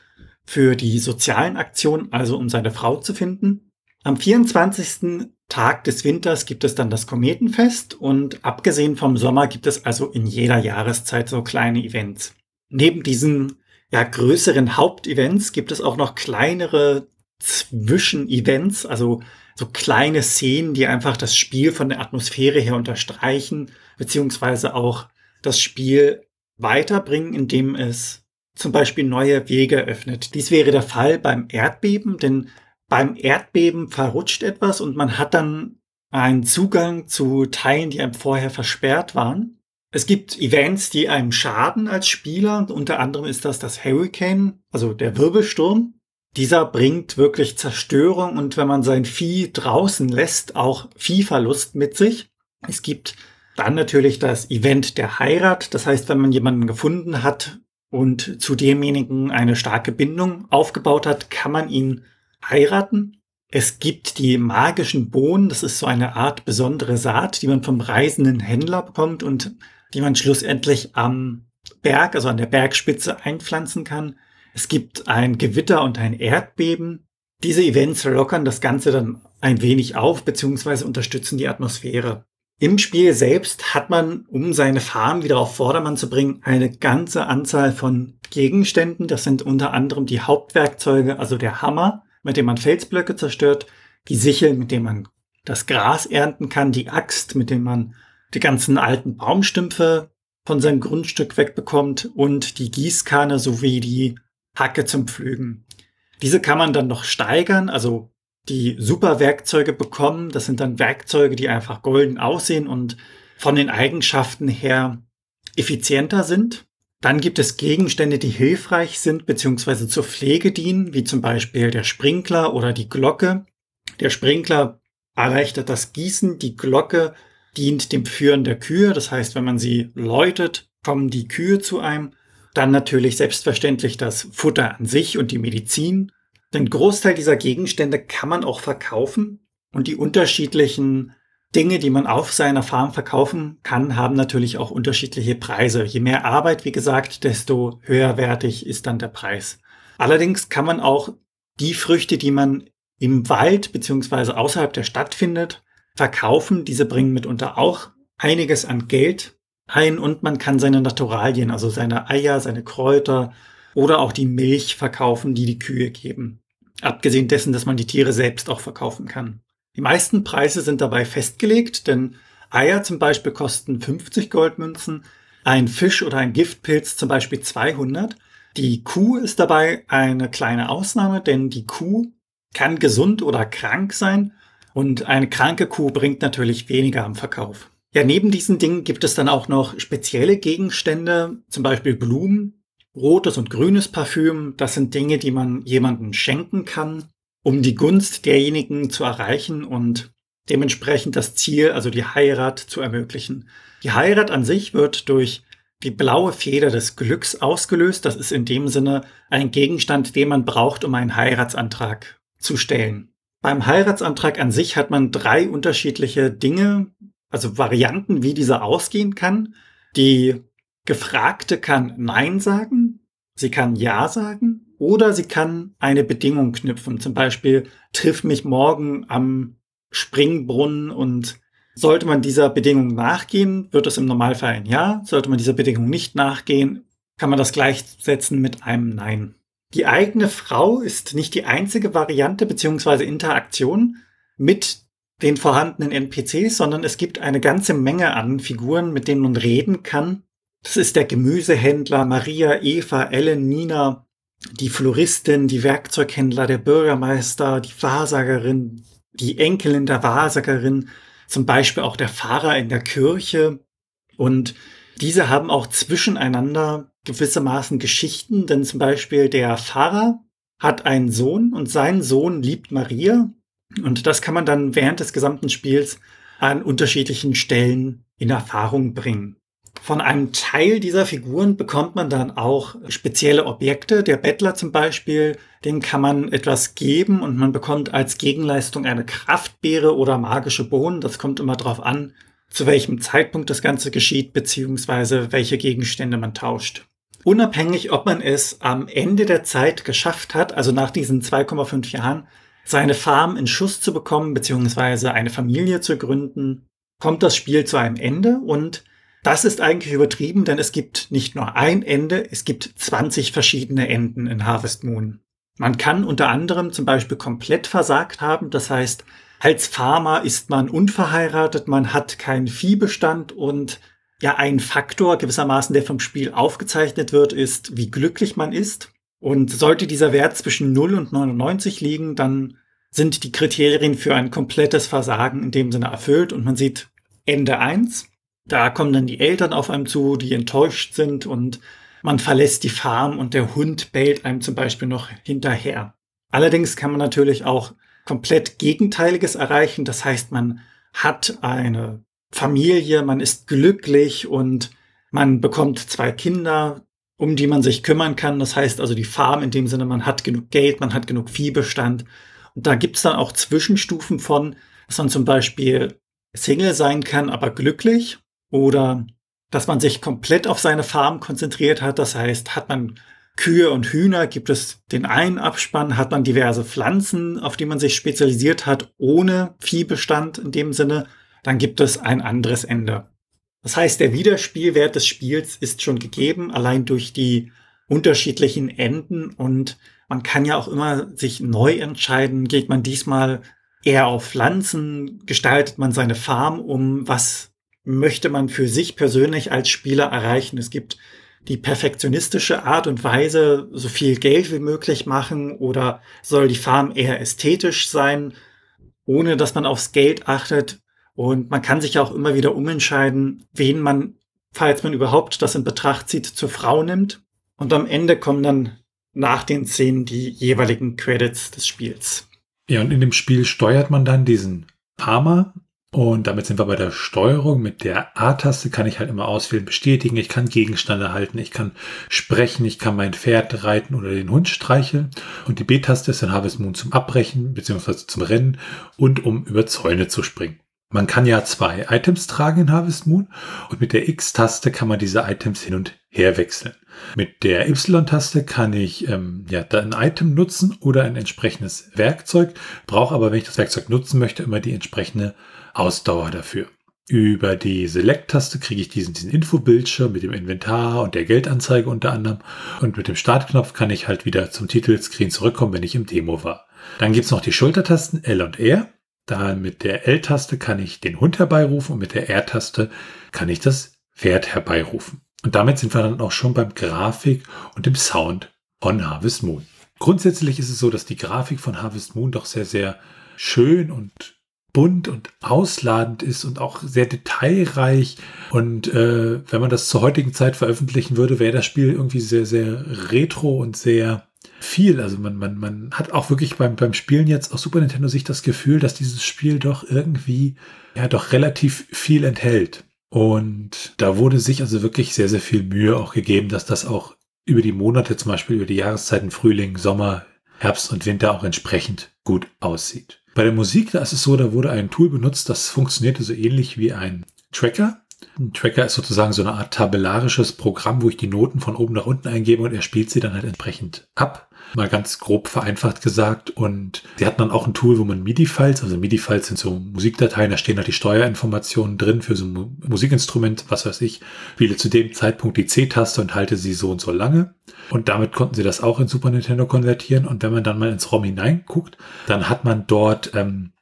für die sozialen Aktionen, also um seine Frau zu finden. Am 24. Tag des Winters gibt es dann das Kometenfest und abgesehen vom Sommer gibt es also in jeder Jahreszeit so kleine Events. Neben diesen ja, größeren Hauptevents gibt es auch noch kleinere Zwischenevents, also so kleine Szenen, die einfach das Spiel von der Atmosphäre her unterstreichen, beziehungsweise auch das Spiel weiterbringen, indem es zum Beispiel neue Wege öffnet. Dies wäre der Fall beim Erdbeben, denn beim Erdbeben verrutscht etwas und man hat dann einen Zugang zu Teilen, die einem vorher versperrt waren. Es gibt Events, die einem schaden als Spieler. Unter anderem ist das das Hurricane, also der Wirbelsturm. Dieser bringt wirklich Zerstörung und wenn man sein Vieh draußen lässt, auch Viehverlust mit sich. Es gibt dann natürlich das Event der Heirat. Das heißt, wenn man jemanden gefunden hat und zu demjenigen eine starke Bindung aufgebaut hat, kann man ihn heiraten. Es gibt die magischen Bohnen. Das ist so eine Art besondere Saat, die man vom reisenden Händler bekommt und die man schlussendlich am Berg, also an der Bergspitze einpflanzen kann. Es gibt ein Gewitter und ein Erdbeben. Diese Events lockern das Ganze dann ein wenig auf bzw. unterstützen die Atmosphäre. Im Spiel selbst hat man, um seine Farm wieder auf Vordermann zu bringen, eine ganze Anzahl von Gegenständen. Das sind unter anderem die Hauptwerkzeuge, also der Hammer, mit dem man Felsblöcke zerstört, die Sichel, mit dem man das Gras ernten kann, die Axt, mit dem man die ganzen alten Baumstümpfe von seinem Grundstück wegbekommt und die Gießkanne sowie die Hacke zum Pflügen. Diese kann man dann noch steigern, also die super Werkzeuge bekommen. Das sind dann Werkzeuge, die einfach golden aussehen und von den Eigenschaften her effizienter sind. Dann gibt es Gegenstände, die hilfreich sind bzw. zur Pflege dienen, wie zum Beispiel der Sprinkler oder die Glocke. Der Sprinkler erleichtert das Gießen, die Glocke dient dem Führen der Kühe. Das heißt, wenn man sie läutet, kommen die Kühe zu einem. Dann natürlich selbstverständlich das Futter an sich und die Medizin. Den Großteil dieser Gegenstände kann man auch verkaufen und die unterschiedlichen Dinge, die man auf seiner Farm verkaufen kann, haben natürlich auch unterschiedliche Preise. Je mehr Arbeit, wie gesagt, desto höherwertig ist dann der Preis. Allerdings kann man auch die Früchte, die man im Wald beziehungsweise außerhalb der Stadt findet, verkaufen. Diese bringen mitunter auch einiges an Geld ein und man kann seine Naturalien, also seine Eier, seine Kräuter oder auch die Milch verkaufen, die die Kühe geben. Abgesehen dessen, dass man die Tiere selbst auch verkaufen kann. Die meisten Preise sind dabei festgelegt, denn Eier zum Beispiel kosten 50 Goldmünzen, ein Fisch oder ein Giftpilz zum Beispiel 200. Die Kuh ist dabei eine kleine Ausnahme, denn die Kuh kann gesund oder krank sein und eine kranke Kuh bringt natürlich weniger am Verkauf. Ja, neben diesen Dingen gibt es dann auch noch spezielle Gegenstände, zum Beispiel Blumen, rotes und grünes Parfüm. Das sind Dinge, die man jemandem schenken kann, um die Gunst derjenigen zu erreichen und dementsprechend das Ziel, also die Heirat, zu ermöglichen. Die Heirat an sich wird durch die blaue Feder des Glücks ausgelöst. Das ist in dem Sinne ein Gegenstand, den man braucht, um einen Heiratsantrag zu stellen. Beim Heiratsantrag an sich hat man drei unterschiedliche Dinge, also Varianten, wie dieser ausgehen kann. Die Gefragte kann Nein sagen, sie kann Ja sagen oder sie kann eine Bedingung knüpfen. Zum Beispiel, triff mich morgen am Springbrunnen und sollte man dieser Bedingung nachgehen, wird es im Normalfall ein Ja. Sollte man dieser Bedingung nicht nachgehen, kann man das gleichsetzen mit einem Nein. Die eigene Frau ist nicht die einzige Variante bzw. Interaktion mit den vorhandenen NPCs, sondern es gibt eine ganze Menge an Figuren, mit denen man reden kann. Das ist der Gemüsehändler Maria, Eva, Ellen, Nina, die Floristin, die Werkzeughändler, der Bürgermeister, die Wahrsagerin, die Enkelin der Wahrsagerin, zum Beispiel auch der Pfarrer in der Kirche. Und diese haben auch zwischeneinander gewissermaßen Geschichten, denn zum Beispiel der Pfarrer hat einen Sohn und sein Sohn liebt Maria und das kann man dann während des gesamten Spiels an unterschiedlichen Stellen in Erfahrung bringen. Von einem Teil dieser Figuren bekommt man dann auch spezielle Objekte. Der Bettler zum Beispiel, dem kann man etwas geben und man bekommt als Gegenleistung eine Kraftbeere oder magische Bohnen. Das kommt immer darauf an, zu welchem Zeitpunkt das Ganze geschieht, beziehungsweise welche Gegenstände man tauscht. Unabhängig, ob man es am Ende der Zeit geschafft hat, also nach diesen 2,5 Jahren, seine Farm in Schuss zu bekommen, beziehungsweise eine Familie zu gründen, kommt das Spiel zu einem Ende und das ist eigentlich übertrieben, denn es gibt nicht nur ein Ende, es gibt 20 verschiedene Enden in Harvest Moon. Man kann unter anderem zum Beispiel komplett versagt haben, das heißt, als Farmer ist man unverheiratet, man hat keinen Viehbestand und ja, ein Faktor gewissermaßen, der vom Spiel aufgezeichnet wird, ist, wie glücklich man ist. Und sollte dieser Wert zwischen 0 und 99 liegen, dann sind die Kriterien für ein komplettes Versagen in dem Sinne erfüllt und man sieht Ende 1 da kommen dann die Eltern auf einem zu, die enttäuscht sind und man verlässt die Farm und der Hund bellt einem zum Beispiel noch hinterher. Allerdings kann man natürlich auch komplett Gegenteiliges erreichen. Das heißt, man hat eine Familie, man ist glücklich und man bekommt zwei Kinder, um die man sich kümmern kann. Das heißt also die Farm in dem Sinne, man hat genug Geld, man hat genug Viehbestand. Und da gibt's dann auch Zwischenstufen von, dass man zum Beispiel Single sein kann, aber glücklich oder dass man sich komplett auf seine Farm konzentriert hat. Das heißt, hat man Kühe und Hühner, gibt es den einen Abspann, hat man diverse Pflanzen, auf die man sich spezialisiert hat, ohne Viehbestand in dem Sinne, dann gibt es ein anderes Ende. Das heißt, der Wiederspielwert des Spiels ist schon gegeben, allein durch die unterschiedlichen Enden und man kann ja auch immer sich neu entscheiden, geht man diesmal eher auf Pflanzen, gestaltet man seine Farm um, was möchte man für sich persönlich als Spieler erreichen. Es gibt die perfektionistische Art und Weise, so viel Geld wie möglich machen oder soll die Farm eher ästhetisch sein, ohne dass man aufs Geld achtet. Und man kann sich auch immer wieder umentscheiden, wen man, falls man überhaupt das in Betracht zieht, zur Frau nimmt. Und am Ende kommen dann nach den Szenen die jeweiligen Credits des Spiels. Ja, und in dem Spiel steuert man dann diesen Farmer, und damit sind wir bei der Steuerung. Mit der A-Taste kann ich halt immer auswählen, bestätigen. Ich kann Gegenstände halten, ich kann sprechen, ich kann mein Pferd reiten oder den Hund streicheln. Und die B-Taste ist dann Harvest Moon zum Abbrechen bzw. zum Rennen und um über Zäune zu springen. Man kann ja zwei Items tragen in Harvest Moon und mit der X-Taste kann man diese Items hin und her wechseln. Mit der Y-Taste kann ich ähm, ja, ein Item nutzen oder ein entsprechendes Werkzeug, brauche aber, wenn ich das Werkzeug nutzen möchte, immer die entsprechende Ausdauer dafür. Über die Select-Taste kriege ich diesen, diesen Infobildschirm mit dem Inventar und der Geldanzeige unter anderem. Und mit dem Startknopf kann ich halt wieder zum Titelscreen zurückkommen, wenn ich im Demo war. Dann gibt's noch die Schultertasten L und R. Da mit der L-Taste kann ich den Hund herbeirufen und mit der R-Taste kann ich das Pferd herbeirufen. Und damit sind wir dann auch schon beim Grafik und dem Sound von Harvest Moon. Grundsätzlich ist es so, dass die Grafik von Harvest Moon doch sehr, sehr schön und bunt und ausladend ist und auch sehr detailreich. Und äh, wenn man das zur heutigen Zeit veröffentlichen würde, wäre das Spiel irgendwie sehr, sehr retro und sehr viel. Also man, man, man hat auch wirklich beim, beim Spielen jetzt auf Super Nintendo sich das Gefühl, dass dieses Spiel doch irgendwie ja doch relativ viel enthält. Und da wurde sich also wirklich sehr, sehr viel Mühe auch gegeben, dass das auch über die Monate, zum Beispiel über die Jahreszeiten Frühling, Sommer, Herbst und Winter auch entsprechend gut aussieht. Bei der Musik, da ist es so, da wurde ein Tool benutzt, das funktionierte so ähnlich wie ein Tracker. Ein Tracker ist sozusagen so eine Art tabellarisches Programm, wo ich die Noten von oben nach unten eingebe und er spielt sie dann halt entsprechend ab. Mal ganz grob vereinfacht gesagt. Und sie hatten dann auch ein Tool, wo man MIDI-Files, also MIDI-Files sind so Musikdateien, da stehen halt die Steuerinformationen drin für so ein Musikinstrument, was weiß ich, spiele zu dem Zeitpunkt die C-Taste und halte sie so und so lange. Und damit konnten sie das auch in Super Nintendo konvertieren. Und wenn man dann mal ins ROM hineinguckt, dann hat man dort ähm,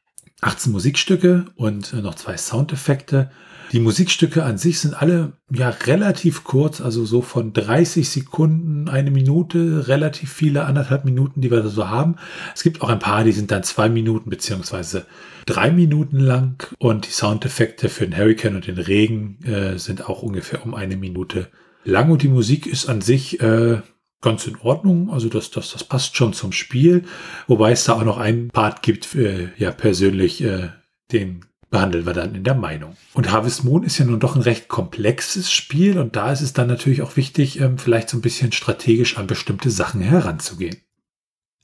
18 Musikstücke und äh, noch zwei Soundeffekte die Musikstücke an sich sind alle ja relativ kurz, also so von 30 Sekunden, eine Minute, relativ viele, anderthalb Minuten, die wir da so haben. Es gibt auch ein paar, die sind dann zwei Minuten beziehungsweise drei Minuten lang und die Soundeffekte für den Hurricane und den Regen äh, sind auch ungefähr um eine Minute lang und die Musik ist an sich äh, ganz in Ordnung. Also das, das, das passt schon zum Spiel. Wobei es da auch noch einen Part gibt, äh, ja persönlich, äh, den behandeln wir dann in der Meinung. Und Harvest Moon ist ja nun doch ein recht komplexes Spiel und da ist es dann natürlich auch wichtig, ähm, vielleicht so ein bisschen strategisch an bestimmte Sachen heranzugehen.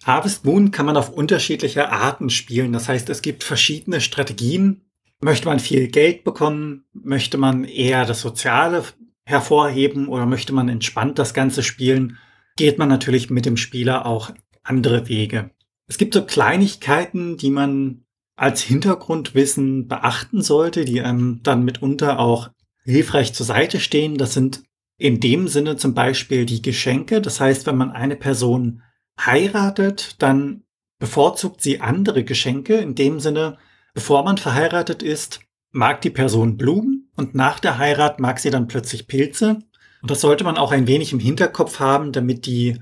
Harvest Moon kann man auf unterschiedliche Arten spielen. Das heißt, es gibt verschiedene Strategien. Möchte man viel Geld bekommen? Möchte man eher das Soziale hervorheben oder möchte man entspannt das Ganze spielen? Geht man natürlich mit dem Spieler auch andere Wege. Es gibt so Kleinigkeiten, die man als Hintergrundwissen beachten sollte, die einem dann mitunter auch hilfreich zur Seite stehen. Das sind in dem Sinne zum Beispiel die Geschenke. Das heißt, wenn man eine Person heiratet, dann bevorzugt sie andere Geschenke. In dem Sinne, bevor man verheiratet ist, mag die Person Blumen und nach der Heirat mag sie dann plötzlich Pilze. Und das sollte man auch ein wenig im Hinterkopf haben, damit die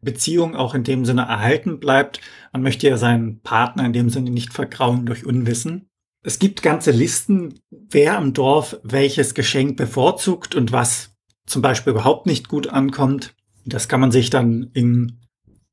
Beziehung auch in dem Sinne erhalten bleibt. Man möchte ja seinen Partner in dem Sinne nicht vergrauen durch Unwissen. Es gibt ganze Listen, wer im Dorf welches Geschenk bevorzugt und was zum Beispiel überhaupt nicht gut ankommt. Das kann man sich dann im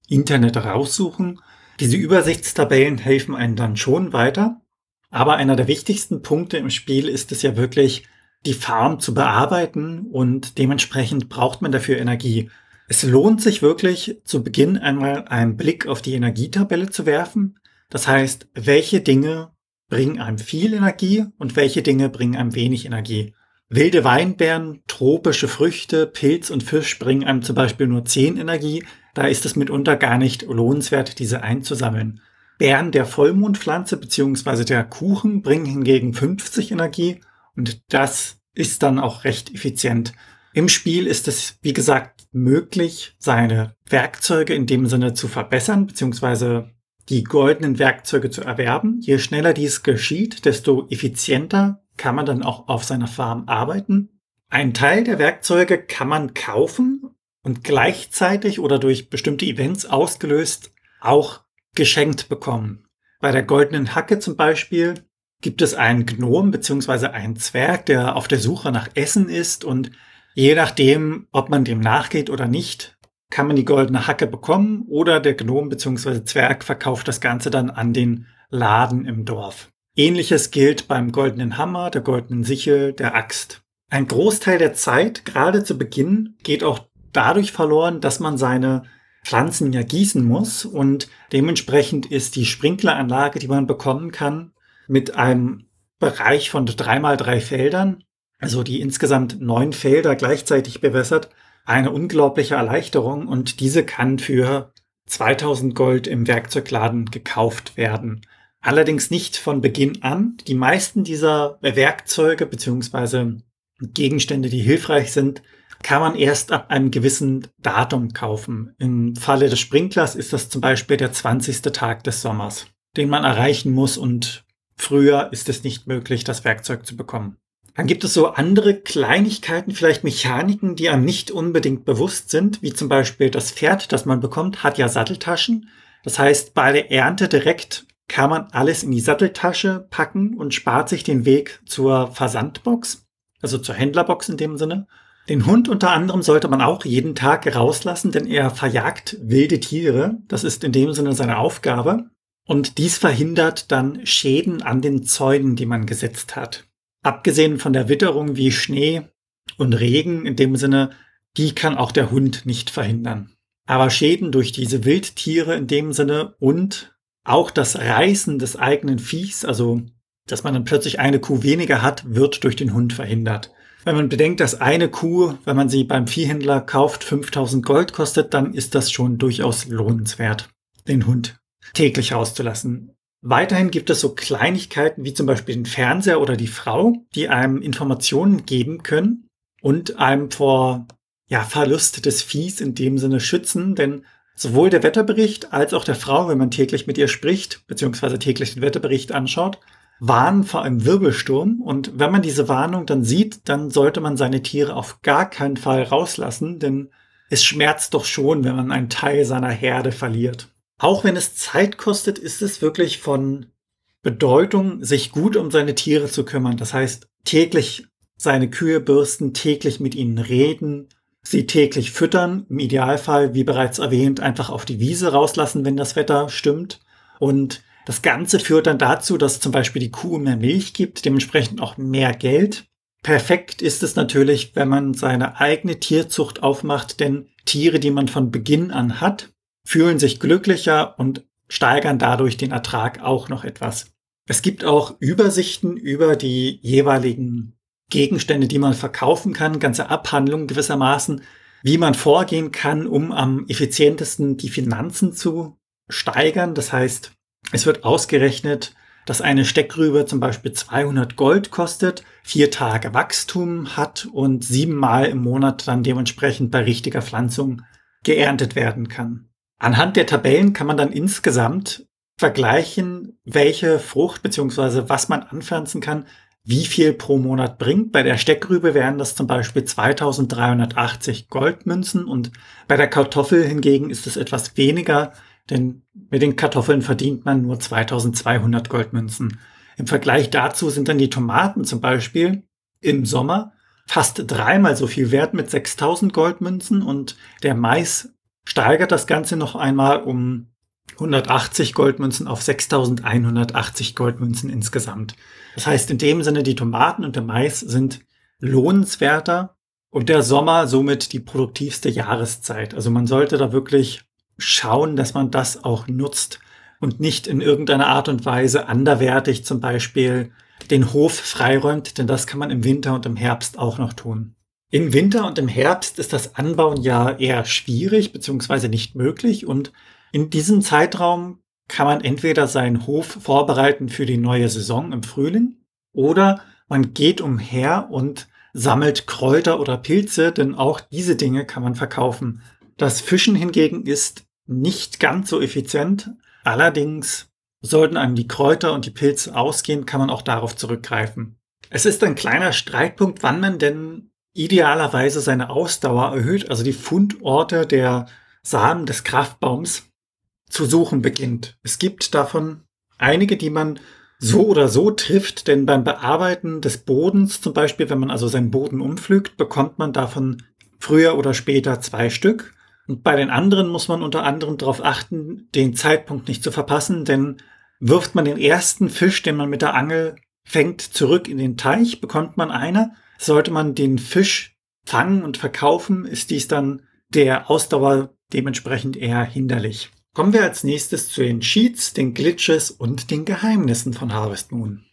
Internet raussuchen. Diese Übersichtstabellen helfen einem dann schon weiter. Aber einer der wichtigsten Punkte im Spiel ist es ja wirklich, die Farm zu bearbeiten und dementsprechend braucht man dafür Energie. Es lohnt sich wirklich, zu Beginn einmal einen Blick auf die Energietabelle zu werfen. Das heißt, welche Dinge bringen einem viel Energie und welche Dinge bringen einem wenig Energie. Wilde Weinbeeren, tropische Früchte, Pilz und Fisch bringen einem zum Beispiel nur 10 Energie. Da ist es mitunter gar nicht lohnenswert, diese einzusammeln. Beeren der Vollmondpflanze bzw. der Kuchen bringen hingegen 50 Energie und das ist dann auch recht effizient. Im Spiel ist es, wie gesagt, möglich, seine Werkzeuge in dem Sinne zu verbessern, beziehungsweise die goldenen Werkzeuge zu erwerben. Je schneller dies geschieht, desto effizienter kann man dann auch auf seiner Farm arbeiten. Ein Teil der Werkzeuge kann man kaufen und gleichzeitig oder durch bestimmte Events ausgelöst auch geschenkt bekommen. Bei der goldenen Hacke zum Beispiel gibt es einen Gnom bzw. einen Zwerg, der auf der Suche nach Essen ist und Je nachdem, ob man dem nachgeht oder nicht, kann man die goldene Hacke bekommen oder der Gnom bzw. Zwerg verkauft das Ganze dann an den Laden im Dorf. Ähnliches gilt beim goldenen Hammer, der goldenen Sichel, der Axt. Ein Großteil der Zeit, gerade zu Beginn, geht auch dadurch verloren, dass man seine Pflanzen ja gießen muss und dementsprechend ist die Sprinkleranlage, die man bekommen kann, mit einem Bereich von drei mal drei Feldern also die insgesamt neun Felder gleichzeitig bewässert, eine unglaubliche Erleichterung und diese kann für 2000 Gold im Werkzeugladen gekauft werden. Allerdings nicht von Beginn an. Die meisten dieser Werkzeuge beziehungsweise Gegenstände, die hilfreich sind, kann man erst ab einem gewissen Datum kaufen. Im Falle des Sprinklers ist das zum Beispiel der 20. Tag des Sommers, den man erreichen muss und früher ist es nicht möglich, das Werkzeug zu bekommen. Dann gibt es so andere Kleinigkeiten, vielleicht Mechaniken, die einem nicht unbedingt bewusst sind, wie zum Beispiel das Pferd, das man bekommt, hat ja Satteltaschen. Das heißt, bei der Ernte direkt kann man alles in die Satteltasche packen und spart sich den Weg zur Versandbox, also zur Händlerbox in dem Sinne. Den Hund unter anderem sollte man auch jeden Tag rauslassen, denn er verjagt wilde Tiere. Das ist in dem Sinne seine Aufgabe. Und dies verhindert dann Schäden an den Zäunen, die man gesetzt hat. Abgesehen von der Witterung wie Schnee und Regen in dem Sinne, die kann auch der Hund nicht verhindern. Aber Schäden durch diese Wildtiere in dem Sinne und auch das Reißen des eigenen Viehs, also dass man dann plötzlich eine Kuh weniger hat, wird durch den Hund verhindert. Wenn man bedenkt, dass eine Kuh, wenn man sie beim Viehhändler kauft, 5000 Gold kostet, dann ist das schon durchaus lohnenswert, den Hund täglich rauszulassen. Weiterhin gibt es so Kleinigkeiten wie zum Beispiel den Fernseher oder die Frau, die einem Informationen geben können und einem vor ja, Verlust des Viehs in dem Sinne schützen, denn sowohl der Wetterbericht als auch der Frau, wenn man täglich mit ihr spricht, beziehungsweise täglich den Wetterbericht anschaut, warnen vor einem Wirbelsturm. Und wenn man diese Warnung dann sieht, dann sollte man seine Tiere auf gar keinen Fall rauslassen, denn es schmerzt doch schon, wenn man einen Teil seiner Herde verliert. Auch wenn es Zeit kostet, ist es wirklich von Bedeutung, sich gut um seine Tiere zu kümmern. Das heißt, täglich seine Kühe bürsten, täglich mit ihnen reden, sie täglich füttern, im Idealfall, wie bereits erwähnt, einfach auf die Wiese rauslassen, wenn das Wetter stimmt und Das Ganze führt dann dazu, dass zum Beispiel die Kuh mehr Milch gibt, dementsprechend auch mehr Geld. Perfekt ist es natürlich, wenn man seine eigene Tierzucht aufmacht, denn Tiere, die man von Beginn an hat, fühlen sich glücklicher und steigern dadurch den Ertrag auch noch etwas. Es gibt auch Übersichten über die jeweiligen Gegenstände, die man verkaufen kann, ganze Abhandlungen gewissermaßen, wie man vorgehen kann, um am effizientesten die Finanzen zu steigern. Das heißt, es wird ausgerechnet, dass eine Steckrübe zum Beispiel 200 Gold kostet, vier Tage Wachstum hat und siebenmal im Monat dann dementsprechend bei richtiger Pflanzung geerntet werden kann. Anhand der Tabellen kann man dann insgesamt vergleichen, welche Frucht beziehungsweise was man anpflanzen kann, wie viel pro Monat bringt. Bei der Steckrübe wären das zum Beispiel 2380 Goldmünzen und bei der Kartoffel hingegen ist es etwas weniger, denn mit den Kartoffeln verdient man nur 2200 Goldmünzen. Im Vergleich dazu sind dann die Tomaten zum Beispiel im Sommer fast dreimal so viel wert mit 6000 Goldmünzen und der Mais steigert das Ganze noch einmal um 180 Goldmünzen auf 6180 Goldmünzen insgesamt. Das heißt, in dem Sinne, die Tomaten und der Mais sind lohnenswerter und der Sommer somit die produktivste Jahreszeit. Also man sollte da wirklich schauen, dass man das auch nutzt und nicht in irgendeiner Art und Weise anderwertig zum Beispiel den Hof freiräumt, denn das kann man im Winter und im Herbst auch noch tun. Im Winter und im Herbst ist das Anbauen ja eher schwierig bzw. nicht möglich und in diesem Zeitraum kann man entweder seinen Hof vorbereiten für die neue Saison im Frühling oder man geht umher und sammelt Kräuter oder Pilze, denn auch diese Dinge kann man verkaufen. Das Fischen hingegen ist nicht ganz so effizient. Allerdings sollten einem die Kräuter und die Pilze ausgehen, kann man auch darauf zurückgreifen. Es ist ein kleiner Streitpunkt, wann man denn idealerweise seine Ausdauer erhöht, also die Fundorte der Samen des Kraftbaums zu suchen beginnt. Es gibt davon einige, die man so oder so trifft, denn beim Bearbeiten des Bodens, zum Beispiel, wenn man also seinen Boden umpflügt, bekommt man davon früher oder später zwei Stück. Und bei den anderen muss man unter anderem darauf achten, den Zeitpunkt nicht zu verpassen, denn wirft man den ersten Fisch, den man mit der Angel fängt, zurück in den Teich, bekommt man eine. Sollte man den Fisch fangen und verkaufen, ist dies dann der Ausdauer dementsprechend eher hinderlich. Kommen wir als nächstes zu den Cheats, den Glitches und den Geheimnissen von Harvest Moon.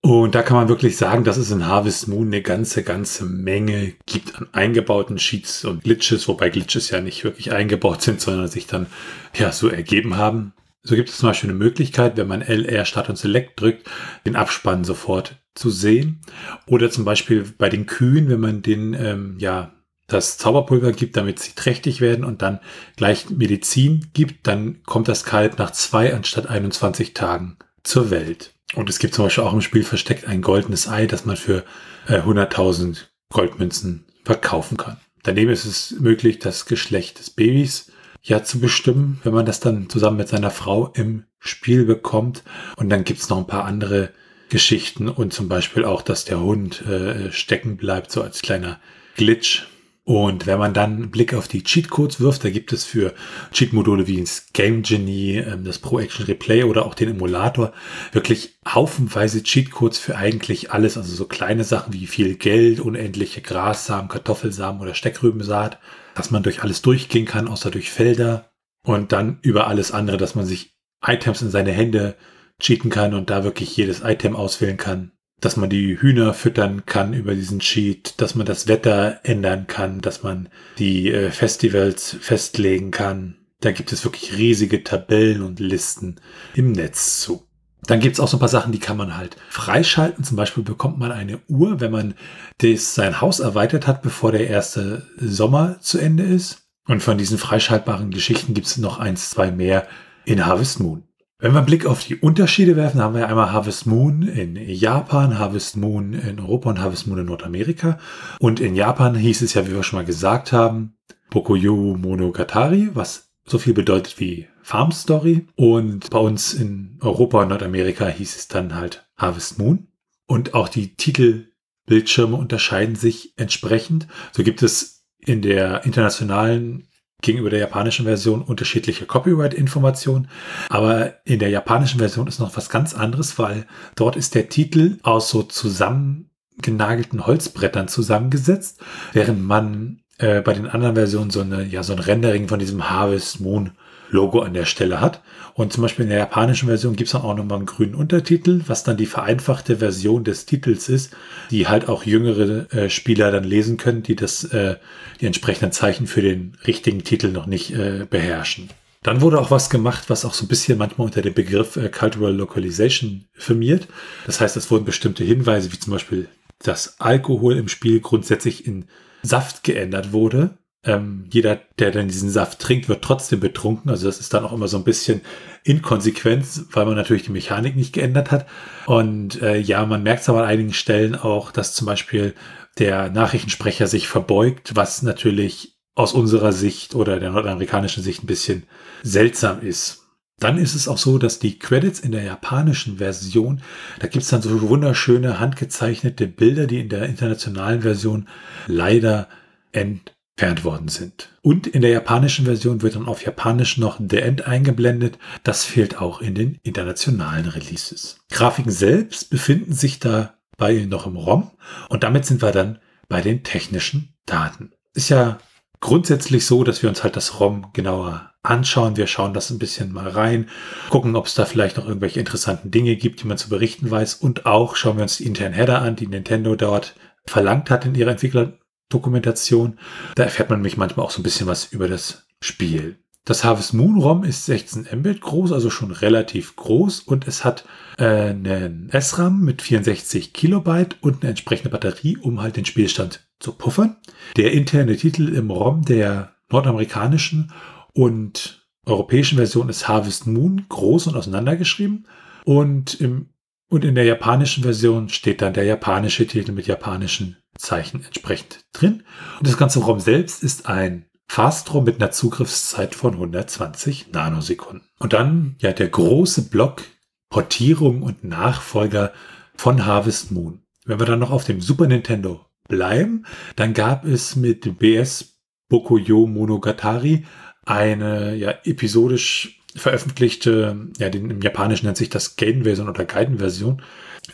Und da kann man wirklich sagen, dass es in Harvest Moon eine ganze, ganze Menge gibt an eingebauten Cheats und Glitches, wobei Glitches ja nicht wirklich eingebaut sind, sondern sich dann ja so ergeben haben. So gibt es zum Beispiel eine Möglichkeit, wenn man LR Start und Select drückt, den Abspann sofort zu sehen. Oder zum Beispiel bei den Kühen, wenn man den ähm, ja das Zauberpulver gibt, damit sie trächtig werden und dann gleich Medizin gibt, dann kommt das Kalb nach zwei anstatt 21 Tagen zur Welt. Und es gibt zum Beispiel auch im Spiel versteckt ein goldenes Ei, das man für äh, 100.000 Goldmünzen verkaufen kann. Daneben ist es möglich, das Geschlecht des Babys ja zu bestimmen, wenn man das dann zusammen mit seiner Frau im Spiel bekommt. Und dann gibt es noch ein paar andere Geschichten und zum Beispiel auch, dass der Hund äh, stecken bleibt, so als kleiner Glitch. Und wenn man dann einen Blick auf die Cheatcodes wirft, da gibt es für Cheat-Module wie das Game Genie, ähm, das Pro Action Replay oder auch den Emulator wirklich haufenweise Cheatcodes für eigentlich alles. Also so kleine Sachen wie viel Geld, unendliche Grassamen, Kartoffelsamen oder Steckrübensaat, dass man durch alles durchgehen kann, außer durch Felder. Und dann über alles andere, dass man sich Items in seine Hände cheaten kann und da wirklich jedes Item auswählen kann dass man die Hühner füttern kann über diesen Cheat, dass man das Wetter ändern kann, dass man die äh, Festivals festlegen kann. Da gibt es wirklich riesige Tabellen und Listen im Netz zu. Dann gibt es auch so ein paar Sachen, die kann man halt freischalten. Zum Beispiel bekommt man eine Uhr, wenn man das, sein Haus erweitert hat, bevor der erste Sommer zu Ende ist. Und von diesen freischaltbaren Geschichten gibt es noch eins, zwei mehr in Harvest Moon. Wenn wir einen Blick auf die Unterschiede werfen, haben wir einmal Harvest Moon in Japan, Harvest Moon in Europa und Harvest Moon in Nordamerika. Und in Japan hieß es ja, wie wir schon mal gesagt haben, Bokuyo Monogatari, was so viel bedeutet wie Farm Story. Und bei uns in Europa und Nordamerika hieß es dann halt Harvest Moon. Und auch die Titelbildschirme unterscheiden sich entsprechend. So gibt es in der internationalen gegenüber der japanischen Version unterschiedliche Copyright-Informationen. Aber in der japanischen Version ist noch was ganz anderes, weil dort ist der Titel aus so zusammengenagelten Holzbrettern zusammengesetzt, während man äh, bei den anderen Versionen so eine, ja, so ein Rendering von diesem Harvest Moon Logo an der Stelle hat. Und zum Beispiel in der japanischen Version gibt es dann auch nochmal einen grünen Untertitel, was dann die vereinfachte Version des Titels ist, die halt auch jüngere äh, Spieler dann lesen können, die das, äh, die entsprechenden Zeichen für den richtigen Titel noch nicht äh, beherrschen. Dann wurde auch was gemacht, was auch so ein bisschen manchmal unter dem Begriff äh, Cultural Localization firmiert. Das heißt, es wurden bestimmte Hinweise, wie zum Beispiel, dass Alkohol im Spiel grundsätzlich in Saft geändert wurde, ähm, jeder, der dann diesen Saft trinkt, wird trotzdem betrunken. Also das ist dann auch immer so ein bisschen Inkonsequenz, weil man natürlich die Mechanik nicht geändert hat. Und äh, ja, man merkt es aber an einigen Stellen auch, dass zum Beispiel der Nachrichtensprecher sich verbeugt, was natürlich aus unserer Sicht oder der nordamerikanischen Sicht ein bisschen seltsam ist. Dann ist es auch so, dass die Credits in der japanischen Version, da gibt es dann so wunderschöne handgezeichnete Bilder, die in der internationalen Version leider ent entfernt worden sind. Und in der japanischen Version wird dann auf Japanisch noch The End eingeblendet. Das fehlt auch in den internationalen Releases. Grafiken selbst befinden sich dabei noch im ROM und damit sind wir dann bei den technischen Daten. Ist ja grundsätzlich so, dass wir uns halt das ROM genauer anschauen. Wir schauen das ein bisschen mal rein, gucken, ob es da vielleicht noch irgendwelche interessanten Dinge gibt, die man zu berichten weiß. Und auch schauen wir uns die internen Header an, die Nintendo dort verlangt hat in ihrer Entwickler Dokumentation. Da erfährt man nämlich manchmal auch so ein bisschen was über das Spiel. Das Harvest Moon ROM ist 16 Mbit groß, also schon relativ groß und es hat äh, einen SRAM mit 64 Kilobyte und eine entsprechende Batterie, um halt den Spielstand zu puffern. Der interne Titel im ROM der nordamerikanischen und europäischen Version ist Harvest Moon groß und auseinandergeschrieben und im und in der japanischen Version steht dann der japanische Titel mit japanischen Zeichen entsprechend drin. Und das ganze ROM selbst ist ein Fast-ROM mit einer Zugriffszeit von 120 Nanosekunden. Und dann ja der große Block Portierung und Nachfolger von Harvest Moon. Wenn wir dann noch auf dem Super Nintendo bleiben, dann gab es mit BS Bokuyo Monogatari eine ja episodisch veröffentlichte, ja, den, im Japanischen nennt sich das Gaiden-Version oder Gaiden-Version,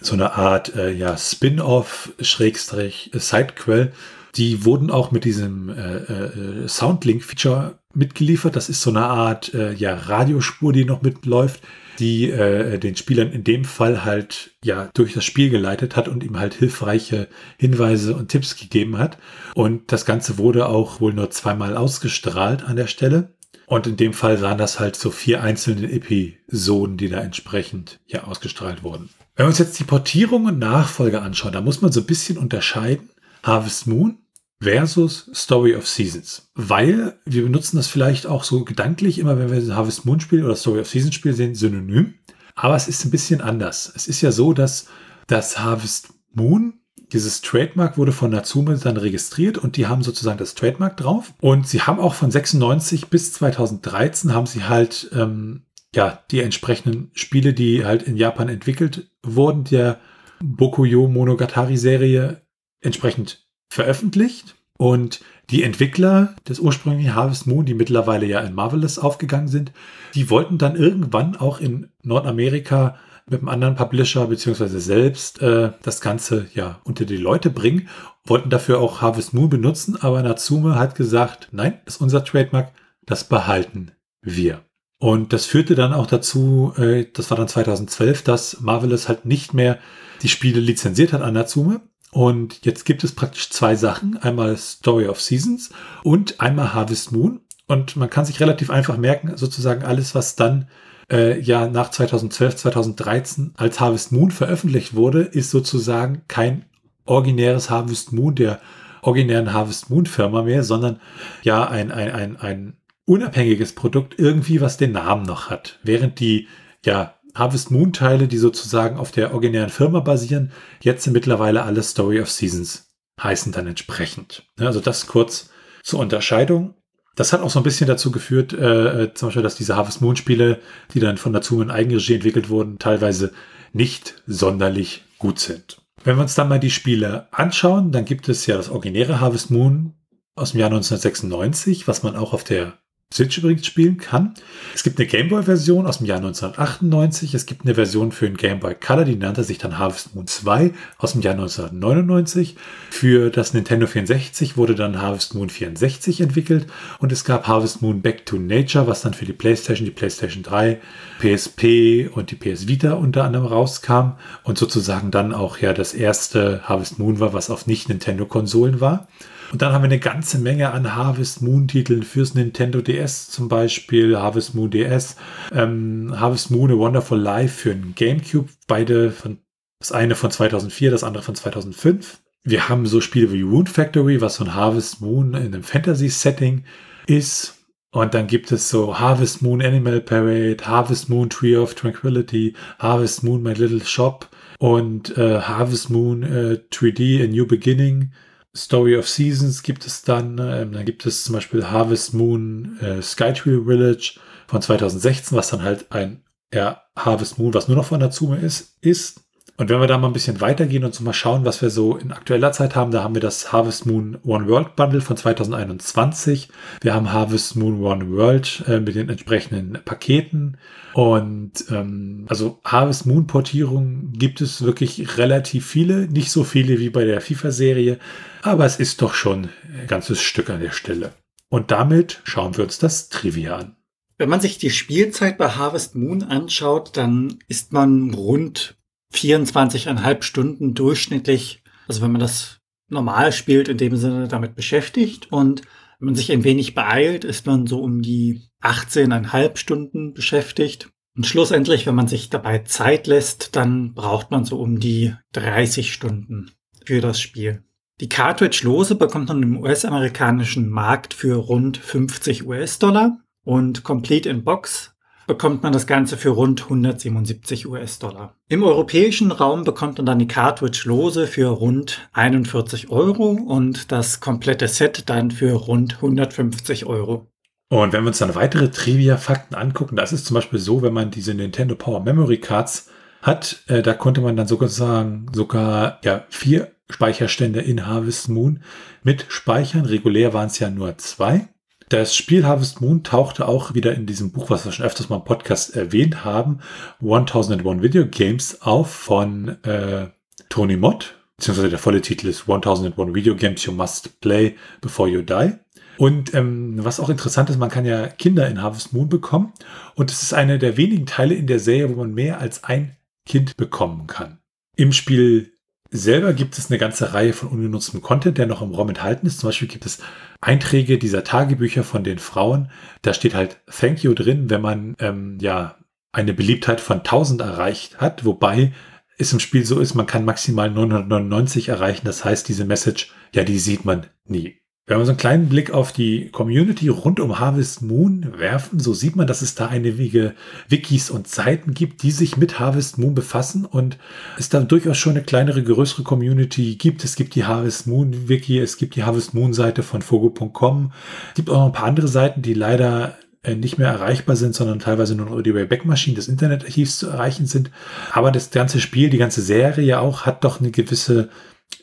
so eine Art äh, ja, Spin-off, Schrägstrich, Sidequel. Die wurden auch mit diesem äh, äh, Soundlink-Feature mitgeliefert. Das ist so eine Art äh, ja, Radiospur, die noch mitläuft, die äh, den Spielern in dem Fall halt ja durch das Spiel geleitet hat und ihm halt hilfreiche Hinweise und Tipps gegeben hat. Und das Ganze wurde auch wohl nur zweimal ausgestrahlt an der Stelle. Und in dem Fall waren das halt so vier einzelne Episoden, die da entsprechend ja ausgestrahlt wurden. Wenn wir uns jetzt die Portierung und Nachfolge anschauen, da muss man so ein bisschen unterscheiden. Harvest Moon versus Story of Seasons. Weil wir benutzen das vielleicht auch so gedanklich immer, wenn wir Harvest Moon Spiel oder Story of Seasons Spiel sehen, synonym. Aber es ist ein bisschen anders. Es ist ja so, dass das Harvest Moon dieses Trademark wurde von Natsume dann registriert und die haben sozusagen das Trademark drauf. Und sie haben auch von 96 bis 2013 haben sie halt ähm, ja die entsprechenden Spiele, die halt in Japan entwickelt wurden, der Bokuyo Monogatari Serie entsprechend veröffentlicht. Und die Entwickler des ursprünglichen Harvest Moon, die mittlerweile ja in Marvelous aufgegangen sind, die wollten dann irgendwann auch in Nordamerika mit einem anderen Publisher beziehungsweise selbst äh, das Ganze ja unter die Leute bringen, wollten dafür auch Harvest Moon benutzen, aber Natsume hat gesagt, nein, ist unser Trademark, das behalten wir. Und das führte dann auch dazu, äh, das war dann 2012, dass Marvelous halt nicht mehr die Spiele lizenziert hat an Natsume. Und jetzt gibt es praktisch zwei Sachen. Einmal Story of Seasons und einmal Harvest Moon. Und man kann sich relativ einfach merken, sozusagen alles, was dann äh, ja nach 2012, 2013 als Harvest Moon veröffentlicht wurde, ist sozusagen kein originäres Harvest Moon der originären Harvest Moon Firma mehr, sondern ja ein, ein, ein, ein unabhängiges Produkt irgendwie, was den Namen noch hat. Während die ja Harvest Moon Teile, die sozusagen auf der originären Firma basieren, jetzt sind mittlerweile alle Story of Seasons heißen dann entsprechend. Also das kurz zur Unterscheidung. Das hat auch so ein bisschen dazu geführt, äh, äh, zum Beispiel, dass diese Harvest Moon Spiele, die dann von Natsume in Eigenregie entwickelt wurden, teilweise nicht sonderlich gut sind. Wenn wir uns dann mal die Spiele anschauen, dann gibt es ja das originäre Harvest Moon aus dem Jahr 1996, was man auch auf der Switch übrigens spielen kann. Es gibt eine Gameboy-Version aus dem Jahr 1998. Es gibt eine Version für den Game Boy Color, die nannte sich dann Harvest Moon 2 aus dem Jahr 1999. Für das Nintendo 64 wurde dann Harvest Moon 64 entwickelt und es gab Harvest Moon Back to Nature, was dann für die PlayStation, die PlayStation 3, PSP und die PS Vita unter anderem rauskam und sozusagen dann auch ja das erste Harvest Moon war, was auf Nicht-Nintendo-Konsolen war. Und dann haben wir eine ganze Menge an Harvest Moon Titeln fürs Nintendo DS zum Beispiel, Harvest Moon DS, ähm, Harvest Moon A Wonderful Life für den GameCube, beide von, das eine von 2004, das andere von 2005. Wir haben so Spiele wie Wound Factory, was von Harvest Moon in einem Fantasy-Setting ist. Und dann gibt es so Harvest Moon Animal Parade, Harvest Moon Tree of Tranquility, Harvest Moon My Little Shop und äh, Harvest Moon äh, 3D A New Beginning. Story of Seasons gibt es dann. Ähm, dann gibt es zum Beispiel Harvest Moon äh, Skytree Village von 2016, was dann halt ein ja, Harvest Moon, was nur noch von Natsume ist, ist. Und wenn wir da mal ein bisschen weitergehen und so mal schauen, was wir so in aktueller Zeit haben, da haben wir das Harvest Moon One World Bundle von 2021. Wir haben Harvest Moon One World äh, mit den entsprechenden Paketen. Und ähm, also Harvest Moon Portierungen gibt es wirklich relativ viele, nicht so viele wie bei der FIFA-Serie, aber es ist doch schon ein ganzes Stück an der Stelle. Und damit schauen wir uns das Trivia an. Wenn man sich die Spielzeit bei Harvest Moon anschaut, dann ist man rund 24,5 Stunden durchschnittlich, also wenn man das normal spielt, in dem Sinne damit beschäftigt. Und wenn man sich ein wenig beeilt, ist man so um die 18,5 Stunden beschäftigt. Und schlussendlich, wenn man sich dabei Zeit lässt, dann braucht man so um die 30 Stunden für das Spiel. Die Cartridge-Lose bekommt man im US-amerikanischen Markt für rund 50 US-Dollar und Complete in Box bekommt man das Ganze für rund 177 US-Dollar. Im europäischen Raum bekommt man dann die Cartridge lose für rund 41 Euro und das komplette Set dann für rund 150 Euro. Und wenn wir uns dann weitere Trivia-Fakten angucken, das ist zum Beispiel so, wenn man diese Nintendo Power Memory Cards hat, äh, da konnte man dann sozusagen sogar ja, vier Speicherstände in Harvest Moon mit speichern. Regulär waren es ja nur zwei. Das Spiel Harvest Moon tauchte auch wieder in diesem Buch, was wir schon öfters mal im Podcast erwähnt haben, 1001 Video Games auf von äh, Tony Mott, beziehungsweise der volle Titel ist 1001 Video Games You Must Play Before You Die. Und ähm, was auch interessant ist, man kann ja Kinder in Harvest Moon bekommen. Und es ist eine der wenigen Teile in der Serie, wo man mehr als ein Kind bekommen kann. Im Spiel selber gibt es eine ganze Reihe von ungenutztem Content, der noch im ROM enthalten ist. Zum Beispiel gibt es Einträge dieser Tagebücher von den Frauen. Da steht halt Thank you drin, wenn man ähm, ja eine Beliebtheit von 1000 erreicht hat, wobei es im Spiel so ist, man kann maximal 999 erreichen. Das heißt, diese Message, ja, die sieht man nie. Wenn wir so einen kleinen Blick auf die Community rund um Harvest Moon werfen, so sieht man, dass es da einige Wikis und Seiten gibt, die sich mit Harvest Moon befassen und es da durchaus schon eine kleinere, größere Community gibt. Es gibt die Harvest Moon Wiki, es gibt die Harvest Moon Seite von Fogo.com. Es gibt auch noch ein paar andere Seiten, die leider äh, nicht mehr erreichbar sind, sondern teilweise nur über die Wayback-Maschinen des Internetarchivs zu erreichen sind. Aber das ganze Spiel, die ganze Serie auch, hat doch eine gewisse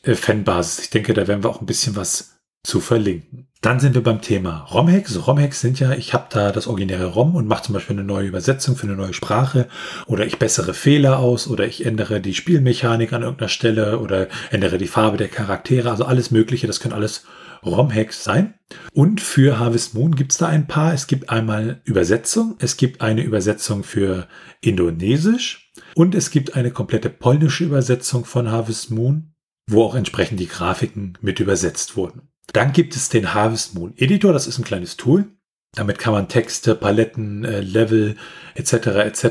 äh, Fanbasis. Ich denke, da werden wir auch ein bisschen was zu verlinken. Dann sind wir beim Thema ROM-Hacks. ROM-Hacks sind ja, ich habe da das originäre ROM und mache zum Beispiel eine neue Übersetzung für eine neue Sprache oder ich bessere Fehler aus oder ich ändere die Spielmechanik an irgendeiner Stelle oder ändere die Farbe der Charaktere. Also alles Mögliche, das können alles ROM-Hacks sein. Und für Harvest Moon gibt es da ein paar. Es gibt einmal Übersetzung, es gibt eine Übersetzung für Indonesisch und es gibt eine komplette polnische Übersetzung von Harvest Moon, wo auch entsprechend die Grafiken mit übersetzt wurden. Dann gibt es den Harvest Moon Editor, das ist ein kleines Tool. Damit kann man Texte, Paletten, äh, Level etc. etc.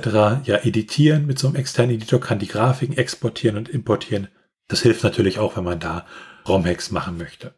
ja editieren mit so einem externen Editor, kann die Grafiken exportieren und importieren. Das hilft natürlich auch, wenn man da ROM-Hacks machen möchte.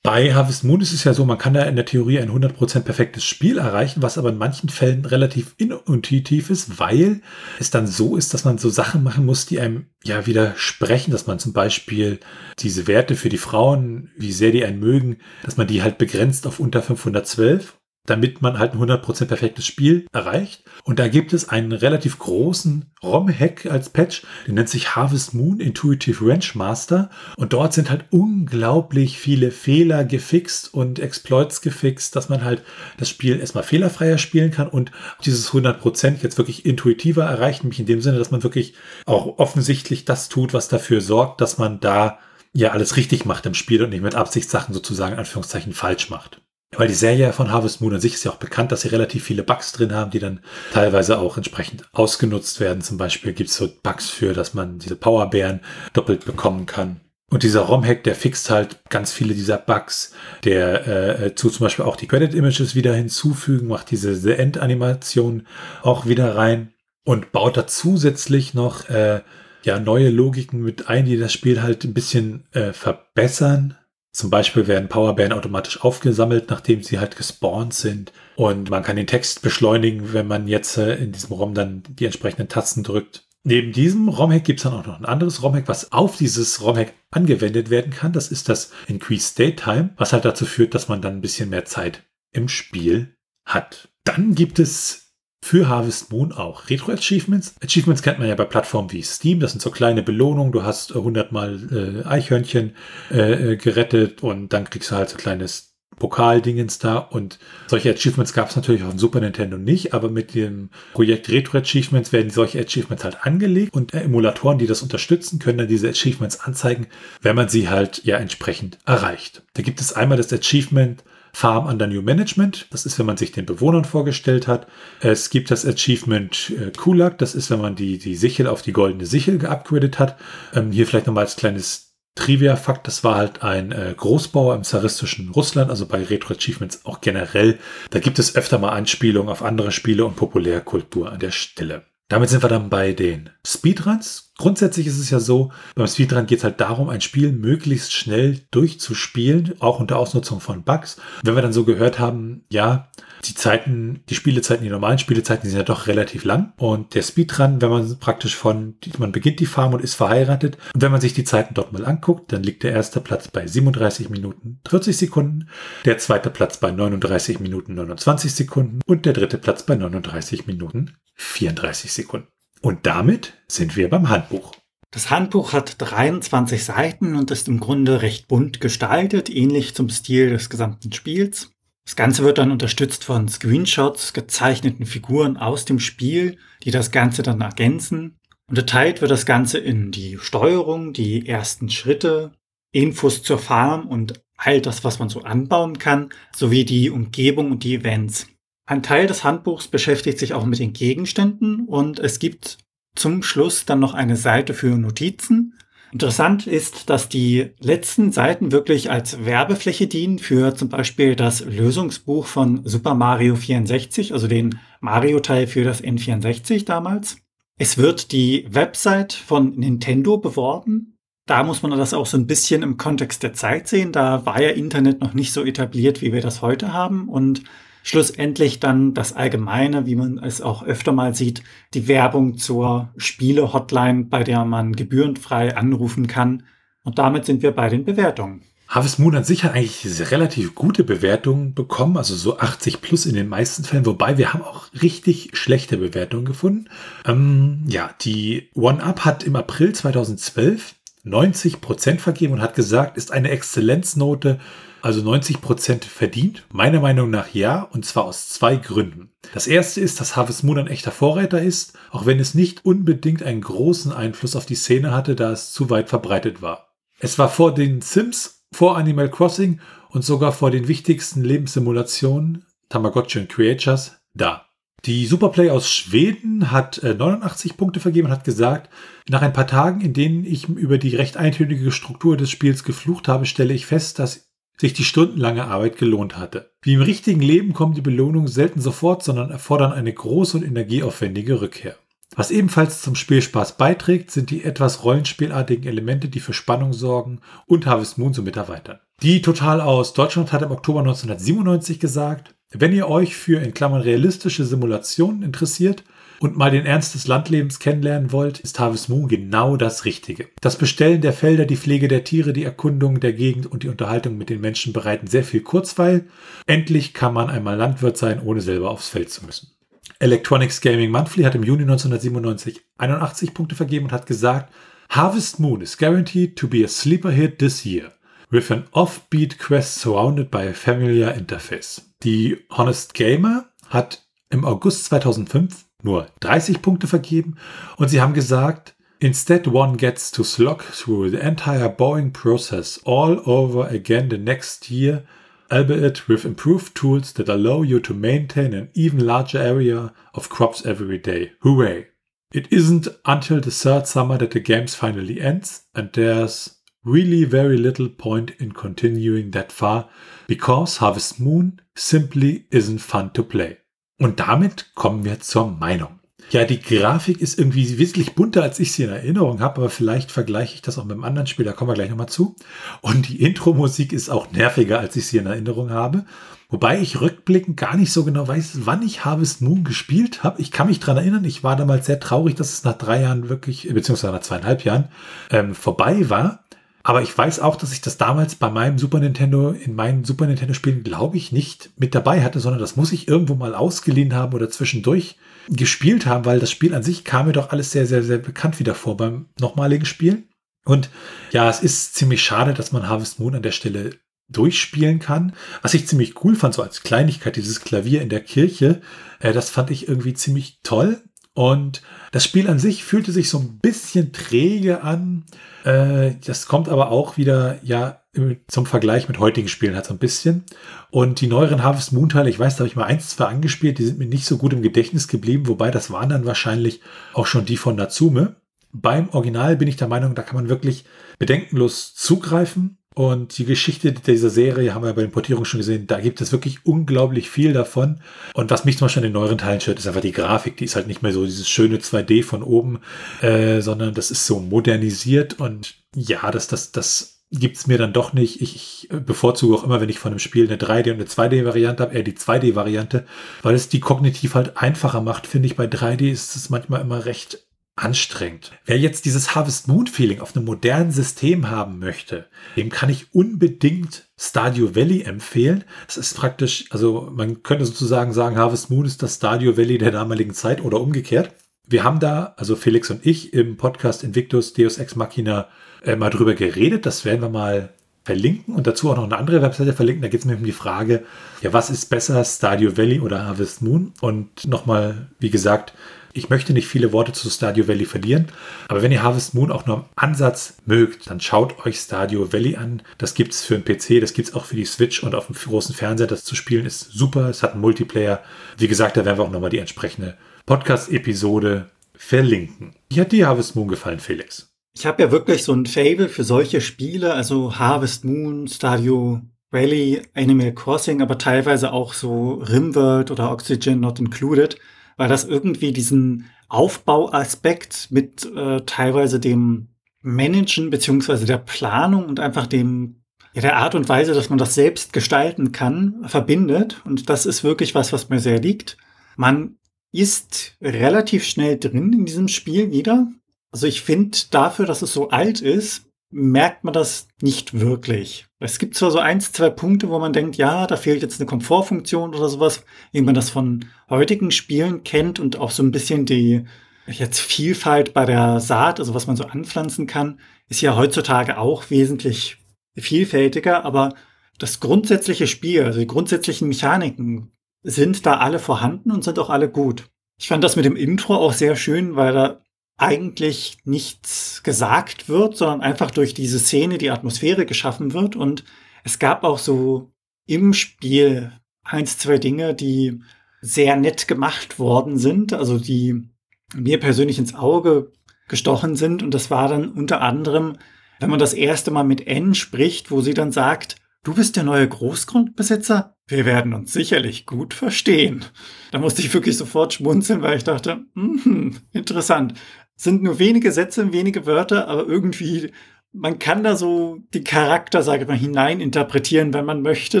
Bei Harvest Moon ist es ja so, man kann da in der Theorie ein 100% perfektes Spiel erreichen, was aber in manchen Fällen relativ inintuitiv ist, weil es dann so ist, dass man so Sachen machen muss, die einem ja widersprechen, dass man zum Beispiel diese Werte für die Frauen, wie sehr die einen mögen, dass man die halt begrenzt auf unter 512 damit man halt ein 100% perfektes Spiel erreicht. Und da gibt es einen relativ großen ROM-Hack als Patch, der nennt sich Harvest Moon Intuitive Wrench Master. Und dort sind halt unglaublich viele Fehler gefixt und Exploits gefixt, dass man halt das Spiel erstmal fehlerfreier spielen kann und dieses 100% jetzt wirklich intuitiver erreicht, nämlich in dem Sinne, dass man wirklich auch offensichtlich das tut, was dafür sorgt, dass man da ja alles richtig macht im Spiel und nicht mit Absichtssachen sozusagen in Anführungszeichen falsch macht. Weil die Serie von Harvest Moon an sich ist ja auch bekannt, dass sie relativ viele Bugs drin haben, die dann teilweise auch entsprechend ausgenutzt werden. Zum Beispiel gibt es so Bugs für, dass man diese Powerbären doppelt bekommen kann. Und dieser ROM-Hack, der fixt halt ganz viele dieser Bugs. Der äh, zu zum Beispiel auch die Credit-Images wieder hinzufügen, macht diese The End-Animation auch wieder rein und baut da zusätzlich noch äh, ja neue Logiken mit ein, die das Spiel halt ein bisschen äh, verbessern. Zum Beispiel werden Powerbären automatisch aufgesammelt, nachdem sie halt gespawnt sind. Und man kann den Text beschleunigen, wenn man jetzt äh, in diesem ROM dann die entsprechenden Tasten drückt. Neben diesem ROM-Hack gibt es dann auch noch ein anderes ROM-Hack, was auf dieses ROM-Hack angewendet werden kann. Das ist das Increased Daytime, was halt dazu führt, dass man dann ein bisschen mehr Zeit im Spiel hat. Dann gibt es für Harvest Moon auch. Retro-Achievements. Achievements kennt man ja bei Plattformen wie Steam. Das sind so kleine Belohnungen. Du hast 100 Mal äh, Eichhörnchen äh, äh, gerettet und dann kriegst du halt so kleines Pokaldingens da. Und solche Achievements gab es natürlich auf dem Super Nintendo nicht, aber mit dem Projekt Retro Achievements werden solche Achievements halt angelegt und äh, Emulatoren, die das unterstützen, können dann diese Achievements anzeigen, wenn man sie halt ja entsprechend erreicht. Da gibt es einmal das Achievement Farm under New Management. Das ist, wenn man sich den Bewohnern vorgestellt hat. Es gibt das Achievement äh, Kulak. Das ist, wenn man die, die Sichel auf die goldene Sichel geupgradet hat. Ähm, hier vielleicht nochmal als kleines Trivia-Fakt, das war halt ein äh, Großbauer im zaristischen Russland, also bei Retro Achievements auch generell. Da gibt es öfter mal Anspielungen auf andere Spiele und Populärkultur an der Stelle. Damit sind wir dann bei den Speedruns. Grundsätzlich ist es ja so, beim Speedrun geht es halt darum, ein Spiel möglichst schnell durchzuspielen, auch unter Ausnutzung von Bugs. wenn wir dann so gehört haben, ja, die Zeiten, die Spielezeiten, die normalen Spielezeiten, die sind ja doch relativ lang. Und der Speedrun, wenn man praktisch von, man beginnt die Farm und ist verheiratet. Und wenn man sich die Zeiten dort mal anguckt, dann liegt der erste Platz bei 37 Minuten 40 Sekunden, der zweite Platz bei 39 Minuten 29 Sekunden und der dritte Platz bei 39 Minuten 34 Sekunden. Und damit sind wir beim Handbuch. Das Handbuch hat 23 Seiten und ist im Grunde recht bunt gestaltet, ähnlich zum Stil des gesamten Spiels. Das Ganze wird dann unterstützt von Screenshots, gezeichneten Figuren aus dem Spiel, die das Ganze dann ergänzen. Unterteilt wird das Ganze in die Steuerung, die ersten Schritte, Infos zur Farm und all das, was man so anbauen kann, sowie die Umgebung und die Events. Ein Teil des Handbuchs beschäftigt sich auch mit den Gegenständen und es gibt zum Schluss dann noch eine Seite für Notizen. Interessant ist, dass die letzten Seiten wirklich als Werbefläche dienen für zum Beispiel das Lösungsbuch von Super Mario 64, also den Mario-Teil für das N64 damals. Es wird die Website von Nintendo beworben. Da muss man das auch so ein bisschen im Kontext der Zeit sehen. Da war ja Internet noch nicht so etabliert, wie wir das heute haben. Und schlussendlich dann das Allgemeine, wie man es auch öfter mal sieht, die Werbung zur Spiele-Hotline, bei der man gebührenfrei anrufen kann. Und damit sind wir bei den Bewertungen. Harvest Moon an sich hat eigentlich relativ gute Bewertungen bekommen, also so 80 plus in den meisten Fällen, wobei wir haben auch richtig schlechte Bewertungen gefunden. Ähm, ja, die One-Up hat im April 2012 90 Prozent vergeben und hat gesagt, ist eine Exzellenznote also 90 Prozent verdient? Meiner Meinung nach ja, und zwar aus zwei Gründen. Das erste ist, dass Harvest Moon ein echter Vorreiter ist, auch wenn es nicht unbedingt einen großen Einfluss auf die Szene hatte, da es zu weit verbreitet war. Es war vor den Sims, vor Animal Crossing und sogar vor den wichtigsten Lebenssimulationen, Tamagotchi und Creatures, da. Die Superplay aus Schweden hat 89 äh, Punkte vergeben und hat gesagt, nach ein paar Tagen, in denen ich über die recht eintönige Struktur des Spiels geflucht habe, stelle ich fest, dass sich die stundenlange Arbeit gelohnt hatte. Wie im richtigen Leben kommen die Belohnungen selten sofort, sondern erfordern eine große und energieaufwendige Rückkehr. Was ebenfalls zum Spielspaß beiträgt, sind die etwas rollenspielartigen Elemente, die für Spannung sorgen und Harvest Moon somit erweitern. Die Total aus Deutschland hat im Oktober 1997 gesagt, wenn ihr euch für in Klammern realistische Simulationen interessiert, und mal den Ernst des Landlebens kennenlernen wollt, ist Harvest Moon genau das Richtige. Das Bestellen der Felder, die Pflege der Tiere, die Erkundung der Gegend und die Unterhaltung mit den Menschen bereiten sehr viel Kurzweil. Endlich kann man einmal Landwirt sein, ohne selber aufs Feld zu müssen. Electronics Gaming Monthly hat im Juni 1997 81 Punkte vergeben und hat gesagt, Harvest Moon is guaranteed to be a sleeper hit this year, with an offbeat quest surrounded by a familiar interface. Die Honest Gamer hat im August 2005 nur 30 Punkte vergeben und sie haben gesagt, Instead, one gets to slog through the entire boring process all over again the next year, albeit with improved tools that allow you to maintain an even larger area of crops every day. Hooray! It isn't until the third summer that the games finally ends, and there's really very little point in continuing that far because Harvest Moon simply isn't fun to play. Und damit kommen wir zur Meinung. Ja, die Grafik ist irgendwie wesentlich bunter, als ich sie in Erinnerung habe, aber vielleicht vergleiche ich das auch mit einem anderen Spiel, da kommen wir gleich nochmal zu. Und die Intro-Musik ist auch nerviger, als ich sie in Erinnerung habe. Wobei ich rückblickend gar nicht so genau weiß, wann ich Harvest Moon gespielt habe. Ich kann mich dran erinnern, ich war damals sehr traurig, dass es nach drei Jahren wirklich, beziehungsweise nach zweieinhalb Jahren, ähm, vorbei war. Aber ich weiß auch, dass ich das damals bei meinem Super Nintendo, in meinen Super Nintendo-Spielen, glaube ich, nicht mit dabei hatte, sondern das muss ich irgendwo mal ausgeliehen haben oder zwischendurch gespielt haben, weil das Spiel an sich kam mir doch alles sehr, sehr, sehr bekannt wieder vor beim nochmaligen Spiel. Und ja, es ist ziemlich schade, dass man Harvest Moon an der Stelle durchspielen kann. Was ich ziemlich cool fand, so als Kleinigkeit, dieses Klavier in der Kirche, äh, das fand ich irgendwie ziemlich toll. Und das Spiel an sich fühlte sich so ein bisschen träge an. Äh, das kommt aber auch wieder, ja, zum Vergleich mit heutigen Spielen halt so ein bisschen. Und die neueren Harvest Moon Teile, ich weiß, da habe ich mal eins, zwei angespielt, die sind mir nicht so gut im Gedächtnis geblieben, wobei das waren dann wahrscheinlich auch schon die von Natsume. Beim Original bin ich der Meinung, da kann man wirklich bedenkenlos zugreifen. Und die Geschichte dieser Serie haben wir bei den Portierungen schon gesehen. Da gibt es wirklich unglaublich viel davon. Und was mich zum Beispiel in den neueren Teilen stört, ist einfach die Grafik. Die ist halt nicht mehr so dieses schöne 2D von oben, äh, sondern das ist so modernisiert. Und ja, das, das, das gibt's mir dann doch nicht. Ich, ich bevorzuge auch immer, wenn ich von einem Spiel eine 3D und eine 2D-Variante habe, eher die 2D-Variante, weil es die kognitiv halt einfacher macht, finde ich. Bei 3D ist es manchmal immer recht anstrengend. Wer jetzt dieses Harvest Moon Feeling auf einem modernen System haben möchte, dem kann ich unbedingt Stadio Valley empfehlen. Das ist praktisch, also man könnte sozusagen sagen, Harvest Moon ist das Stadio Valley der damaligen Zeit oder umgekehrt. Wir haben da, also Felix und ich im Podcast Invictus Deus Ex Machina äh, mal drüber geredet. Das werden wir mal verlinken und dazu auch noch eine andere Webseite verlinken. Da geht es mir um die Frage, ja, was ist besser, Stadio Valley oder Harvest Moon? Und nochmal, wie gesagt, ich möchte nicht viele Worte zu Stadio Valley verlieren, aber wenn ihr Harvest Moon auch nur im Ansatz mögt, dann schaut euch Stadio Valley an. Das gibt es für einen PC, das gibt es auch für die Switch und auf dem großen Fernseher. Das zu spielen ist super. Es hat einen Multiplayer. Wie gesagt, da werden wir auch nochmal die entsprechende Podcast-Episode verlinken. Wie hat dir Harvest Moon gefallen, Felix? Ich habe ja wirklich so ein Fable für solche Spiele, also Harvest Moon, Stadio Valley, Animal Crossing, aber teilweise auch so Rimworld oder Oxygen Not Included weil das irgendwie diesen Aufbauaspekt mit äh, teilweise dem Managen beziehungsweise der Planung und einfach dem ja, der Art und Weise, dass man das selbst gestalten kann, verbindet. Und das ist wirklich was, was mir sehr liegt. Man ist relativ schnell drin in diesem Spiel wieder. Also ich finde dafür, dass es so alt ist, merkt man das nicht wirklich. Es gibt zwar so eins, zwei Punkte, wo man denkt, ja, da fehlt jetzt eine Komfortfunktion oder sowas, wie man das von heutigen Spielen kennt und auch so ein bisschen die jetzt Vielfalt bei der Saat, also was man so anpflanzen kann, ist ja heutzutage auch wesentlich vielfältiger, aber das grundsätzliche Spiel, also die grundsätzlichen Mechaniken sind da alle vorhanden und sind auch alle gut. Ich fand das mit dem Intro auch sehr schön, weil da eigentlich nichts gesagt wird, sondern einfach durch diese Szene die Atmosphäre geschaffen wird. Und es gab auch so im Spiel eins, zwei Dinge, die sehr nett gemacht worden sind, also die mir persönlich ins Auge gestochen sind. Und das war dann unter anderem, wenn man das erste Mal mit N spricht, wo sie dann sagt, du bist der neue Großgrundbesitzer? Wir werden uns sicherlich gut verstehen. Da musste ich wirklich sofort schmunzeln, weil ich dachte, mm, interessant sind nur wenige Sätze, wenige Wörter, aber irgendwie, man kann da so die Charakter, sage ich mal, hinein interpretieren, wenn man möchte.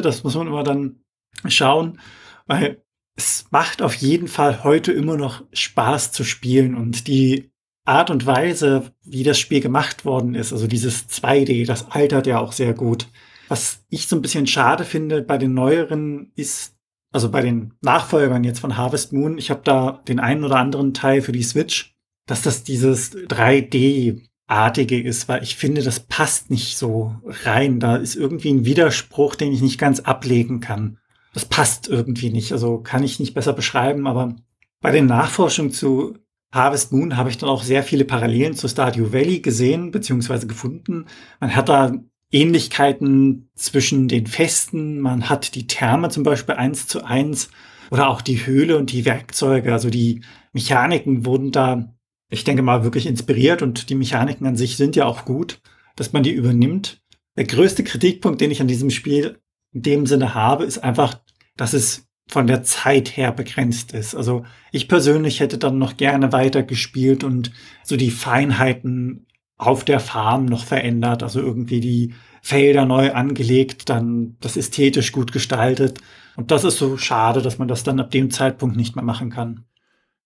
Das muss man immer dann schauen, weil es macht auf jeden Fall heute immer noch Spaß zu spielen und die Art und Weise, wie das Spiel gemacht worden ist, also dieses 2D, das altert ja auch sehr gut. Was ich so ein bisschen schade finde bei den neueren ist, also bei den Nachfolgern jetzt von Harvest Moon, ich habe da den einen oder anderen Teil für die Switch, dass das dieses 3D-artige ist, weil ich finde, das passt nicht so rein. Da ist irgendwie ein Widerspruch, den ich nicht ganz ablegen kann. Das passt irgendwie nicht. Also kann ich nicht besser beschreiben, aber bei den Nachforschungen zu Harvest Moon habe ich dann auch sehr viele Parallelen zu Stardew Valley gesehen bzw. gefunden. Man hat da Ähnlichkeiten zwischen den Festen. Man hat die Therme zum Beispiel eins zu eins oder auch die Höhle und die Werkzeuge. Also die Mechaniken wurden da, ich denke mal, wirklich inspiriert und die Mechaniken an sich sind ja auch gut, dass man die übernimmt. Der größte Kritikpunkt, den ich an diesem Spiel in dem Sinne habe, ist einfach, dass es von der Zeit her begrenzt ist. Also ich persönlich hätte dann noch gerne weiter gespielt und so die Feinheiten auf der Farm noch verändert, also irgendwie die Felder neu angelegt, dann das ästhetisch gut gestaltet. Und das ist so schade, dass man das dann ab dem Zeitpunkt nicht mehr machen kann.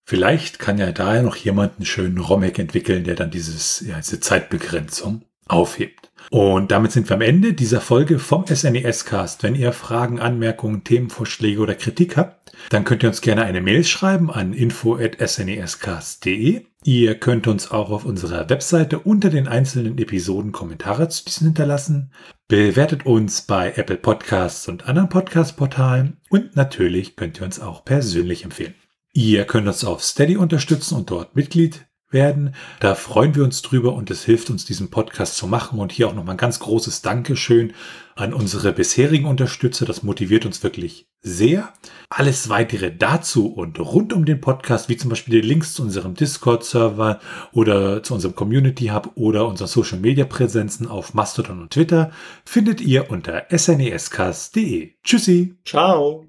Vielleicht kann ja daher noch jemand einen schönen Romek entwickeln, der dann dieses, ja, diese Zeitbegrenzung aufhebt. Und damit sind wir am Ende dieser Folge vom SNES Cast. Wenn ihr Fragen, Anmerkungen, Themenvorschläge oder Kritik habt, dann könnt ihr uns gerne eine Mail schreiben an info@snescast.de. Ihr könnt uns auch auf unserer Webseite unter den einzelnen Episoden Kommentare zu diesen hinterlassen. Bewertet uns bei Apple Podcasts und anderen Podcast-Portalen und natürlich könnt ihr uns auch persönlich empfehlen. Ihr könnt uns auf Steady unterstützen und dort Mitglied werden. Da freuen wir uns drüber und es hilft uns, diesen Podcast zu machen. Und hier auch nochmal ein ganz großes Dankeschön an unsere bisherigen Unterstützer. Das motiviert uns wirklich sehr. Alles weitere dazu und rund um den Podcast, wie zum Beispiel die Links zu unserem Discord-Server oder zu unserem Community Hub oder unseren Social Media Präsenzen auf Mastodon und Twitter, findet ihr unter snescast.de. Tschüssi. Ciao.